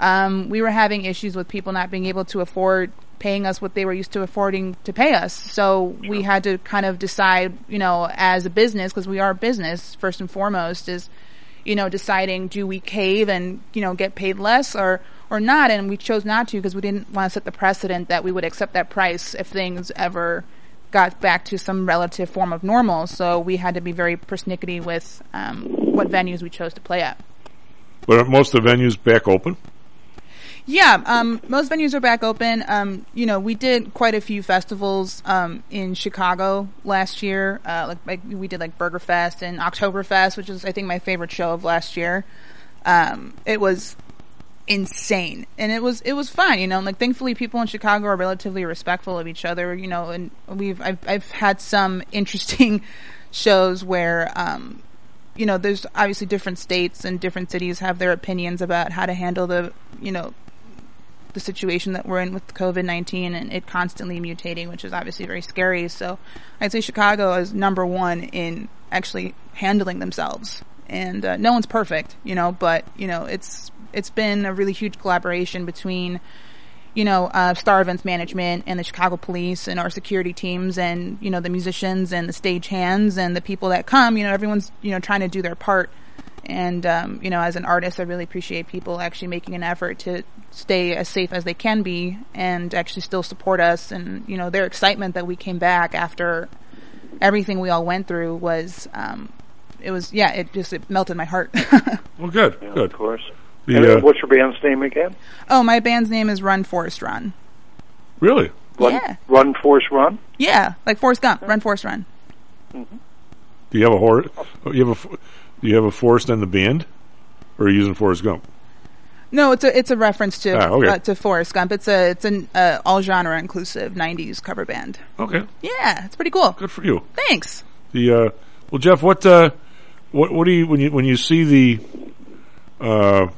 um, we were having issues with people not being able to afford paying us what they were used to affording to pay us. So we had to kind of decide, you know, as a business, because we are a business first and foremost, is, you know, deciding do we cave and, you know, get paid less or, or not. And we chose not to because we didn't want to set the precedent that we would accept that price if things ever got back to some relative form of normal. So we had to be very persnickety with um, what venues we chose to play at. But are most of the venues back open? Yeah, um, most venues are back open. Um, you know, we did quite a few festivals um, in Chicago last year. Uh, like, like we did like Burger Fest and Oktoberfest, which is I think my favorite show of last year. Um, it was insane, and it was it was fun. You know, like thankfully people in Chicago are relatively respectful of each other. You know, and we've I've I've had some interesting shows where um, you know, there's obviously different states and different cities have their opinions about how to handle the, you know, the situation that we're in with COVID 19 and it constantly mutating, which is obviously very scary. So I'd say Chicago is number one in actually handling themselves. And uh, no one's perfect, you know, but, you know, it's, it's been a really huge collaboration between, you know, uh, Star Events Management and the Chicago Police and our security teams and, you know, the musicians and the stage hands and the people that come, you know, everyone's, you know, trying to do their part. And, um, you know, as an artist, I really appreciate people actually making an effort to stay as safe as they can be and actually still support us. And, you know, their excitement that we came back after everything we all went through was, um, it was, yeah, it just, it melted my heart. Well, good, Yeah, good. Of course. The, and uh, what's your band's name again? oh, my band's name is Run Forest Run. Really? Run, Yeah. Run, Force, Run? Yeah, like Forrest Gump, Run Forest Run. Do you have a horse? You have a f- do you have a Forrest in the band, or are you using Forrest Gump? No, it's a it's a reference to Ah, okay. uh, to Forrest Gump. It's a it's an uh, all genre inclusive '90s cover band. Okay, Yeah, it's pretty cool. good for you. Thanks. The uh, well, Jeff, what uh, what what do you when you when you see the uh,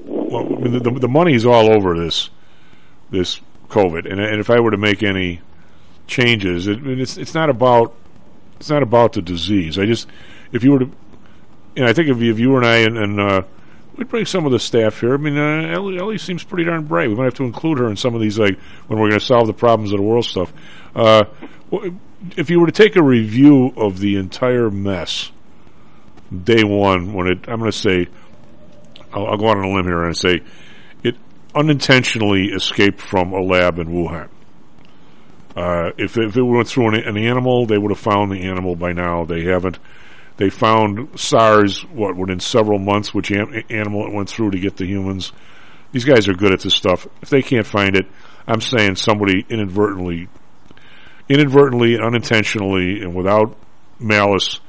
well, I mean, the, the money's all over this this COVID, and and if I were to make any changes, it, it's it's not about it's not about the disease. I just if you were to, and I think if you, if you and I and, and uh, we'd bring some of the staff here. I mean, uh, Ellie, Ellie seems pretty darn bright. We might have to include her in some of these, like when we're going to solve the problems of the world stuff. Uh, if you were to take a review of the entire mess, day one, when it, I'm going to say, I'll, I'll go out on a limb here and say, it unintentionally escaped from a lab in Wuhan. Uh, if, if it went through an, an animal, they would have found the animal by now. They haven't. They found SARS, what, within several months, which am- animal it went through to get the humans. These guys are good at this stuff. If they can't find it, I'm saying somebody inadvertently, inadvertently, unintentionally, and without malice,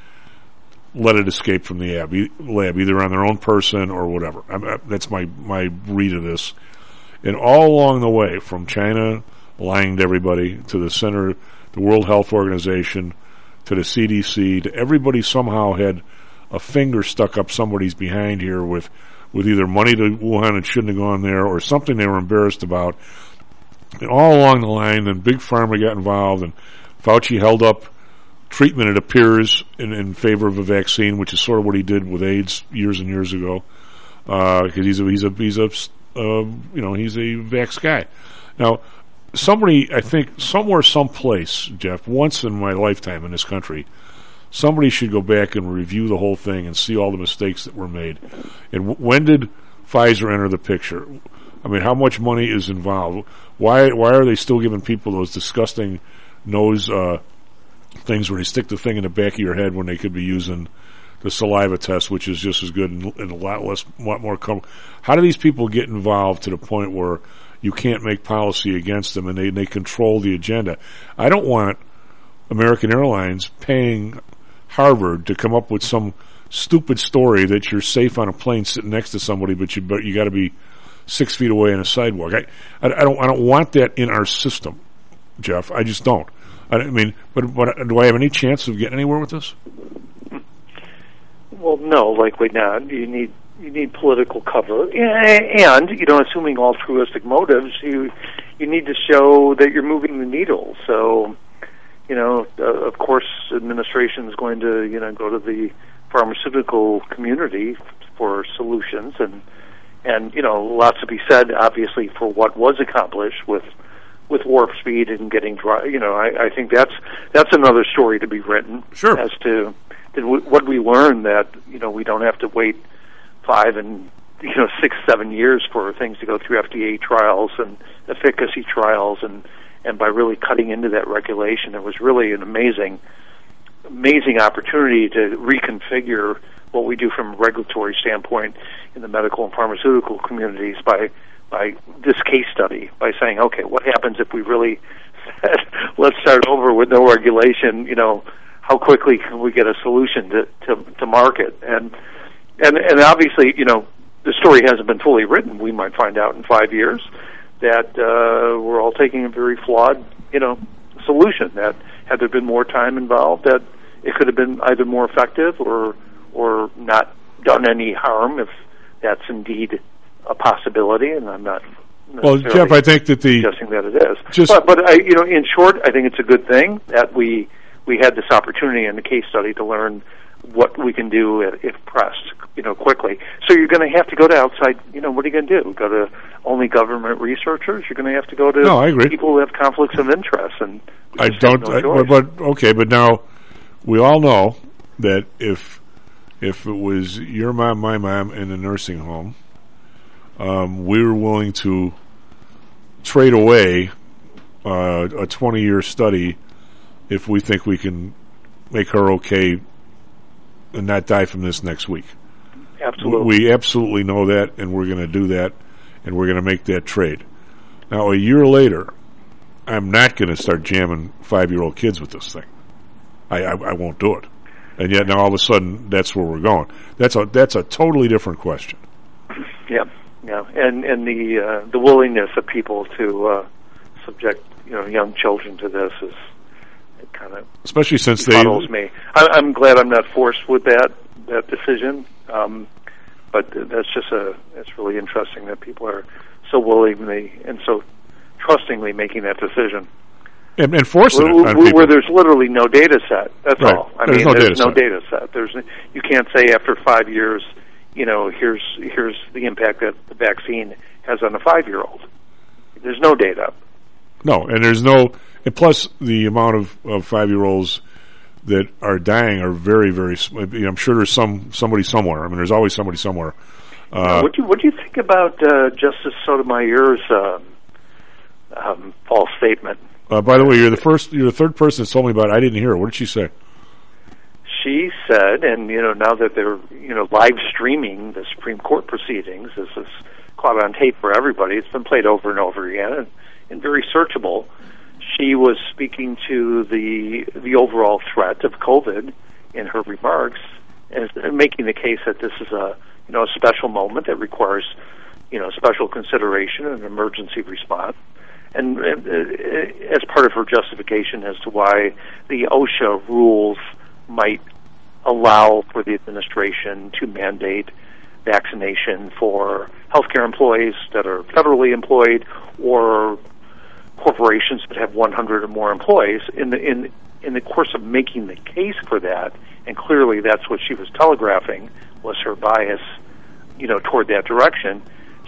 let it escape from the lab, either on their own person or whatever. I, uh, that's my, my read of this. And all along the way, from China lying to everybody, to the center, the World Health Organization, to the CDC, to everybody somehow had a finger stuck up somebody's behind here with, with either money to Wuhan and shouldn't have gone there or something they were embarrassed about. And all along the line, then Big Pharma got involved and Fauci held up treatment, it appears, in, in favor of a vaccine, which is sort of what he did with AIDS years and years ago. Because he's a, he's a, he's a, uh, you know, he's a vax guy. Now, somebody, I think, somewhere, someplace, Jeff, once in my lifetime in this country, somebody should go back and review the whole thing and see all the mistakes that were made. And w- when did Pfizer enter the picture? I mean, how much money is involved? Why why are they still giving people those disgusting nose uh, things where they stick the thing in the back of your head when they could be using the saliva test, which is just as good and, and a lot less, lot more. Com- how do these people get involved to the point where you can't make policy against them and they, they control the agenda? I don't want American Airlines paying Harvard to come up with some stupid story that you're safe on a plane sitting next to somebody, but you but you got to be six feet away on a sidewalk. I, I, I don't I don't want that in our system, Jeff. I just don't. I mean, but but do I have any chance of getting anywhere with this? Well, no, likely not. You need you need political cover, and you know, assuming altruistic motives, you you need to show that you're moving the needle. So, you know, uh, of course, administration is going to you know go to the pharmaceutical community for solutions, and and you know, lots to be said, obviously, for what was accomplished with with warp speed and getting dry. You know, I, I think that's that's another story to be written. Sure. As to did we, what we learned that you know we don't have to wait five and you know six seven years for things to go through FDA trials and efficacy trials and and by really cutting into that regulation, it was really an amazing amazing opportunity to reconfigure what we do from a regulatory standpoint in the medical and pharmaceutical communities by by this case study by saying, okay, what happens if we really let's start over with no regulation? You know, how quickly can we get a solution to to, to market? And and and obviously, you know, the story hasn't been fully written. We might find out in five years that uh, we're all taking a very flawed, you know, solution. That had there been more time involved, that it could have been either more effective or or not done any harm if that's indeed a possibility, and I'm not. Well, Jeff, I think that the suggesting that it is, Just- but but I, you know, in short, I think it's a good thing that we we had this opportunity in the case study to learn what we can do if if pressed, you know, quickly. So you're going to have to go to outside. You know, what are you going to do? Go to only government researchers? You're going to have to go to No, I agree. people who have conflicts of interest, and I don't. no I, but, okay, but now we all know that if if it was your mom, my mom, in a nursing home, um, we were willing to trade away uh, a twenty year study if we think we can make her okay and not die from this next week. Absolutely. We absolutely know that, and we're going to do that, and we're going to make that trade. Now, a year later, I'm not going to start jamming five year old kids with this thing. I, I, I won't do it. And yet now all of a sudden that's where we're going. That's a that's a totally different question. Yeah, yeah, and and the uh, the willingness of people to uh, subject you know young children to this is kind of Especially since they me. I, I'm glad I'm not forced with that that decision, um, but that's just a it's really interesting that people are so willingly and so trustingly making that decision. and, and forcing where, it on where- people. where there's literally no data set. That's Right. all. I There's mean, no there's data no set. data set. There's you can't say after five years, you know, here's here's the impact that the vaccine has on a five year old. There's no data. No, and there's no, and plus the amount of, of five year olds that are dying are very, very. I'm sure there's some somebody somewhere. I mean, there's always somebody somewhere. Uh, what do you what do you think about uh, Justice Sotomayor's um, um, false statement? uh, by the way, you're the first, you're the third person that told me about it. I didn't hear it. What did she say? She said, and you know, now that they're you know live streaming the Supreme Court proceedings, this is caught on tape for everybody. It's been played over and over again, and, and very searchable. She was speaking to the the overall threat of COVID in her remarks, and making the case that this is a you know a special moment that requires you know special consideration and emergency response. And uh, as part of her justification as to why the OSHA rules might allow for the administration to mandate vaccination for healthcare employees that are federally employed or corporations that have 100 or more employees in the in in the course of making the case for that and clearly that's what she was telegraphing was her bias you know toward that direction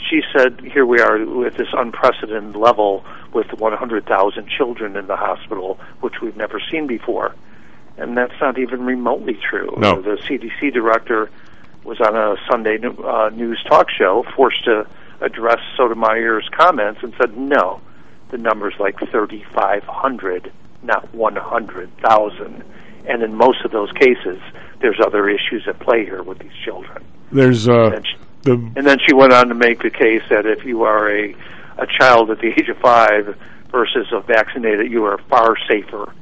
she said here we are with this unprecedented level with 100,000 children in the hospital which we've never seen before and that's not even remotely true No. the CDC director was on a Sunday uh, news talk show forced to address Sotomayor's comments and said no the number's like 3500 not 100,000 and in most of those cases there's other issues at play here with these children There's uh, the and then she went on to make the case that if you are a a child at the age of 5 versus a vaccinated you are far safer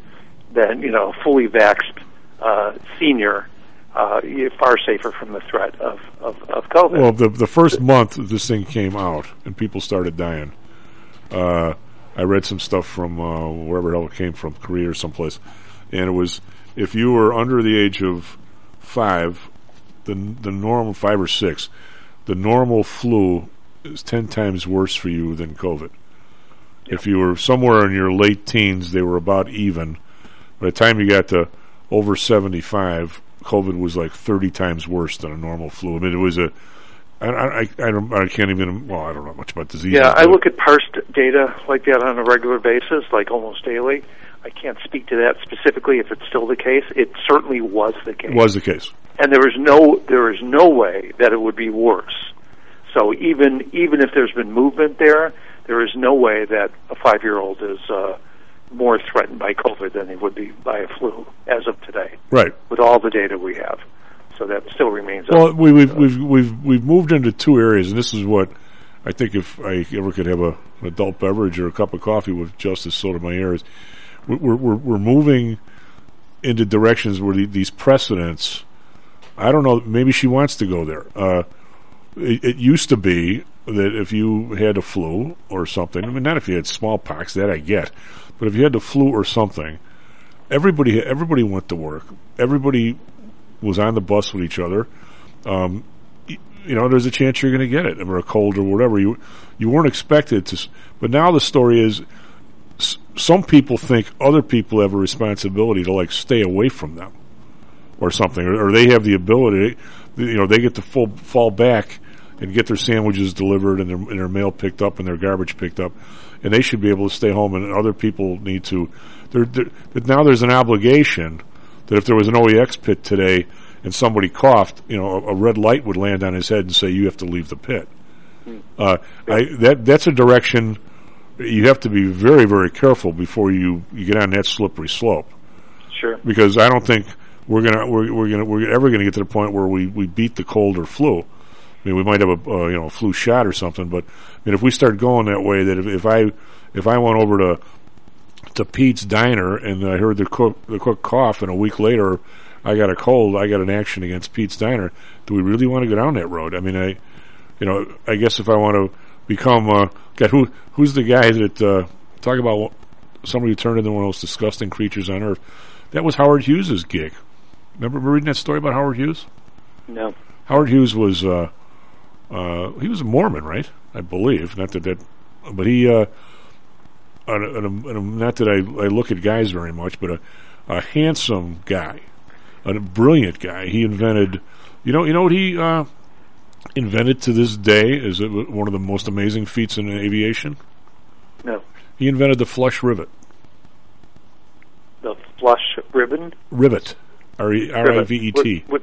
than you know a fully vaxxed uh, senior uh, you're far safer from the threat of, of, of COVID. Well, the the first month this thing came out and people started dying, uh, I read some stuff from uh, wherever the hell it came from, Korea or someplace, and it was if you were under the age of five, the the normal five or six, the normal flu is ten times worse for you than COVID. If you were somewhere in your late teens, they were about even. By the time you got to over seventy five, COVID was like thirty times worse than a normal flu. I mean, it was a I, I, I, don't, I can't even. Well, I don't know much about disease. Yeah, I look at parsed data like that on a regular basis, like almost daily. I can't speak to that specifically if it's still the case. It certainly was the case. was the case. and there is no there is no way that it would be worse. So even even if there's been movement there, there is no way that a five year old is uh, more threatened by COVID than he would be by a flu as of today, Right. with all the data we have. So that still remains. Well, we, we've we've we've we've moved into two areas, and this is what I think if I ever could have a, an adult beverage or a cup of coffee with Justice Sotomayor is we're we're, we're moving into directions where the, these precedents. I don't know. Maybe she wants to go there. Uh, it, it used to be that if you had a flu or something, I mean, not if you had smallpox, that I get, but if you had the flu or something, everybody everybody went to work. Everybody was on the bus with each other. Um, you know, there's a chance you're going to get it, or a cold or whatever. You you weren't expected to, but now the story is some people think other people have a responsibility to like stay away from them or something, or, or they have the ability. You know, they get to full, fall back and get their sandwiches delivered and their, and their mail picked up and their garbage picked up, and they should be able to stay home. And other people need to. There, there, but now there's an obligation that if there was an OEX pit today and somebody coughed, you know, a, a red light would land on his head and say you have to leave the pit. Uh, I, that that's a direction you have to be very very careful before you, you get on that slippery slope Sure. because I don't think we're gonna we're, we're gonna we're ever gonna get to the point where we, we beat the cold or flu. I mean, we might have a uh, you know a flu shot or something, but I mean, if we start going that way, that if, if I if I went over to to Pete's Diner and I heard the cook the cook cough, and a week later I got a cold, I got an action against Pete's Diner. Do we really want to go down that road? I mean, I you know I guess if I want to become uh, God, who who's the guy that uh, talk about somebody who turned into one of those disgusting creatures on earth? That was Howard Hughes's gig. Remember reading that story about Howard Hughes? No. Howard Hughes was uh, uh, he was a Mormon, right? I believe. Not that that, but he. Uh, and, and and not that I, I look at guys very much, but a, a handsome guy, a brilliant guy. He invented, you know, you know what he uh, invented to this day is it one of the most amazing feats in aviation? No. He invented the flush rivet. The flush ribbon. Rivet. R I V E T. What,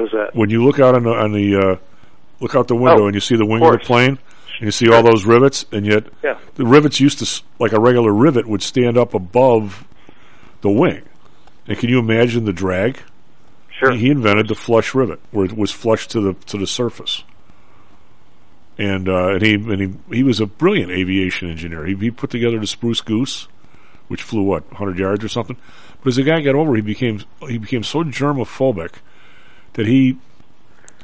is that? When you look out on the on the uh, look out the window Oh, and you see the wing of of the plane, you see all those rivets, and yet Yeah. the rivets used to like a regular rivet would stand up above the wing. And can you imagine the drag? Sure. He, he invented the flush rivet, where it was flush to the to the surface. And uh, and he and he he was a brilliant aviation engineer. He, he put together the Spruce Goose, which flew what 100 yards or something. But as the guy got older, he became he became so germophobic that he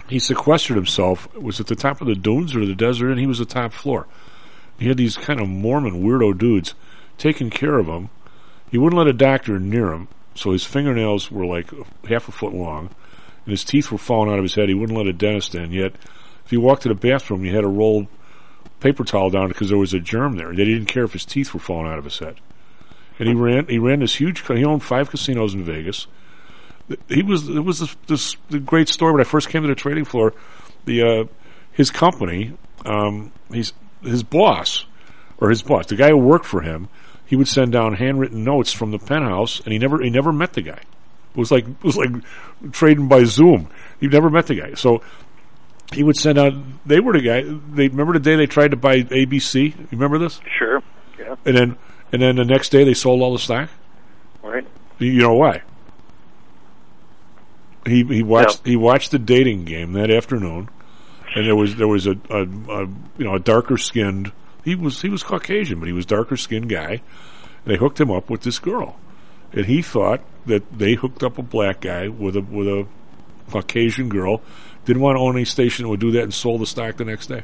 he sequestered himself. Was at the top of the dunes or the desert, and he was the top floor. He had these kind of Mormon weirdo dudes taking care of him. He wouldn't let a doctor near him, so his fingernails were like half a foot long, and his teeth were falling out of his head. He wouldn't let a dentist in. Yet, if you walked to the bathroom, you had to roll paper towel down because there was a germ there. That he didn't care if his teeth were falling out of his head. And he ran. He ran this huge. He owned five casinos in Vegas. He was. It was this, this the great story when I first came to the trading floor. The uh, his company. Um, he's his boss or his boss, the guy who worked for him. He would send down handwritten notes from the penthouse, and he never he never met the guy. It was like it was like trading by Zoom. He never met the guy. So he would send out. They were the guy. They remember the day they tried to buy ABC. You remember this? Sure. Yeah. And then and then the next day they sold all the stock. Right. You know why? He he watched he watched the dating game that afternoon, and there was there was a, a, a you know a darker skinned he was he was Caucasian but he was darker skinned guy. They hooked him up with this girl, and he thought that they hooked up a black guy with a with a Caucasian girl. Didn't want to own any station that would do that and sold the stock the next day.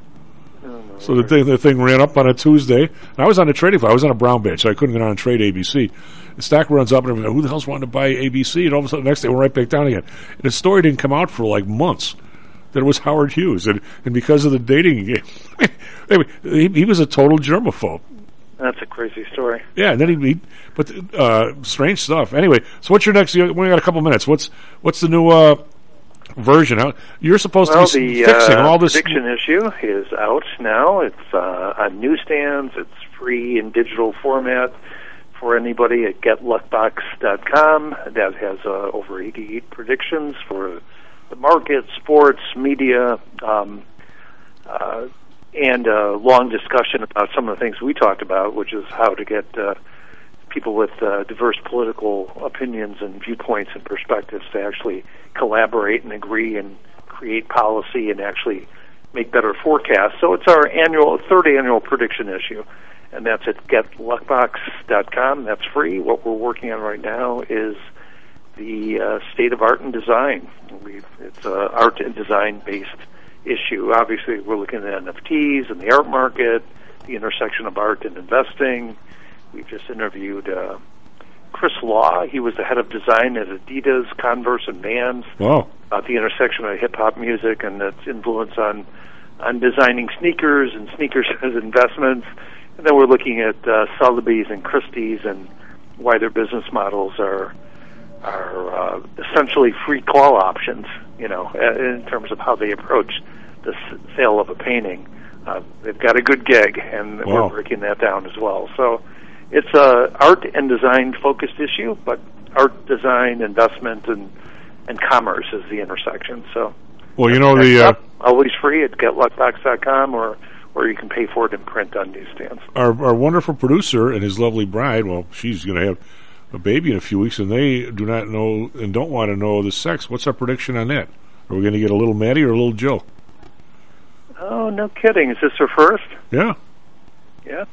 Oh, so the thing, the thing ran up on a Tuesday. And I was on the trading floor. I was on a brown badge, so I couldn't get on and trade ABC. The stock runs up, and like, who the hell's wanting to buy ABC? And all of a sudden, the next day, we're right back down again. And the story didn't come out for like months. That it was Howard Hughes, and, and because of the dating game, anyway, he, he was a total germaphobe. That's a crazy story. Yeah, and then he, he but uh, strange stuff. Anyway, so what's your next? We only got a couple minutes. What's what's the new uh, version? You're supposed well, to be the fixing uh, all this. prediction issue is out now. It's uh, on newsstands. It's free in digital format for anybody at GetLuckbox.com. That has uh, over 88 predictions for the market, sports, media, um, uh, and a long discussion about some of the things we talked about, which is how to get uh, people with uh, diverse political opinions and viewpoints and perspectives to actually collaborate and agree and create policy and actually make better forecasts. So it's our annual third annual prediction issue, and that's at getluckbox.com. That's free. What we're working on right now is the uh, state of art and design. We've, it's an art and design based issue. Obviously, we're looking at NFTs and the art market, the intersection of art and investing. We've just interviewed uh, Chris Law. He was the head of design at Adidas, Converse, and Vans Wow. about the intersection of hip hop music and its influence on on designing sneakers and sneakers as investments. And then we're looking at uh, Sotheby's and Christie's and why their business models are are uh, essentially free call options. You know, in terms of how they approach the s- sale of a painting. Uh, they've got a good gig, and Wow. we're breaking that down as well. So it's a art and design focused issue, but art, design, investment, and and commerce is the intersection. So Well, you know the uh, always free at getluckbox.com or or you can pay for it in print on newsstands. our our wonderful producer and his lovely bride. Well, she's going to have a baby in a few weeks, and they do not know and don't want to know the sex. What's our prediction on that? Are we going to get a little Maddie or a little Joe? Oh, no kidding! Is this her first? Yeah. Yeah.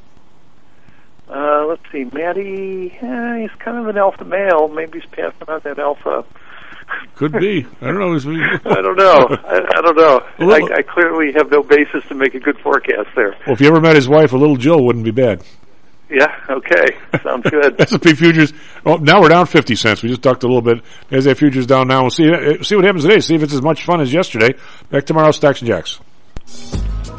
Uh, let's see, Maddie. Eh, he's kind of an alpha male. Maybe he's passing on that alpha. Could be. I don't know. I don't know. I, I don't know. Little- I, I clearly have no basis to make a good forecast there. Well, if you ever met his wife, a little Jill wouldn't be bad. Yeah. Okay. Sounds good. S&P futures. Oh, now we're down fifty cents. We just ducked a little bit. As that futures down now. We'll see. uh, See what happens today. See if it's as much fun as yesterday. Back tomorrow. Stocks and jocks.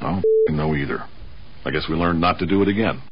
I don't know either. I guess we learned not to do it again.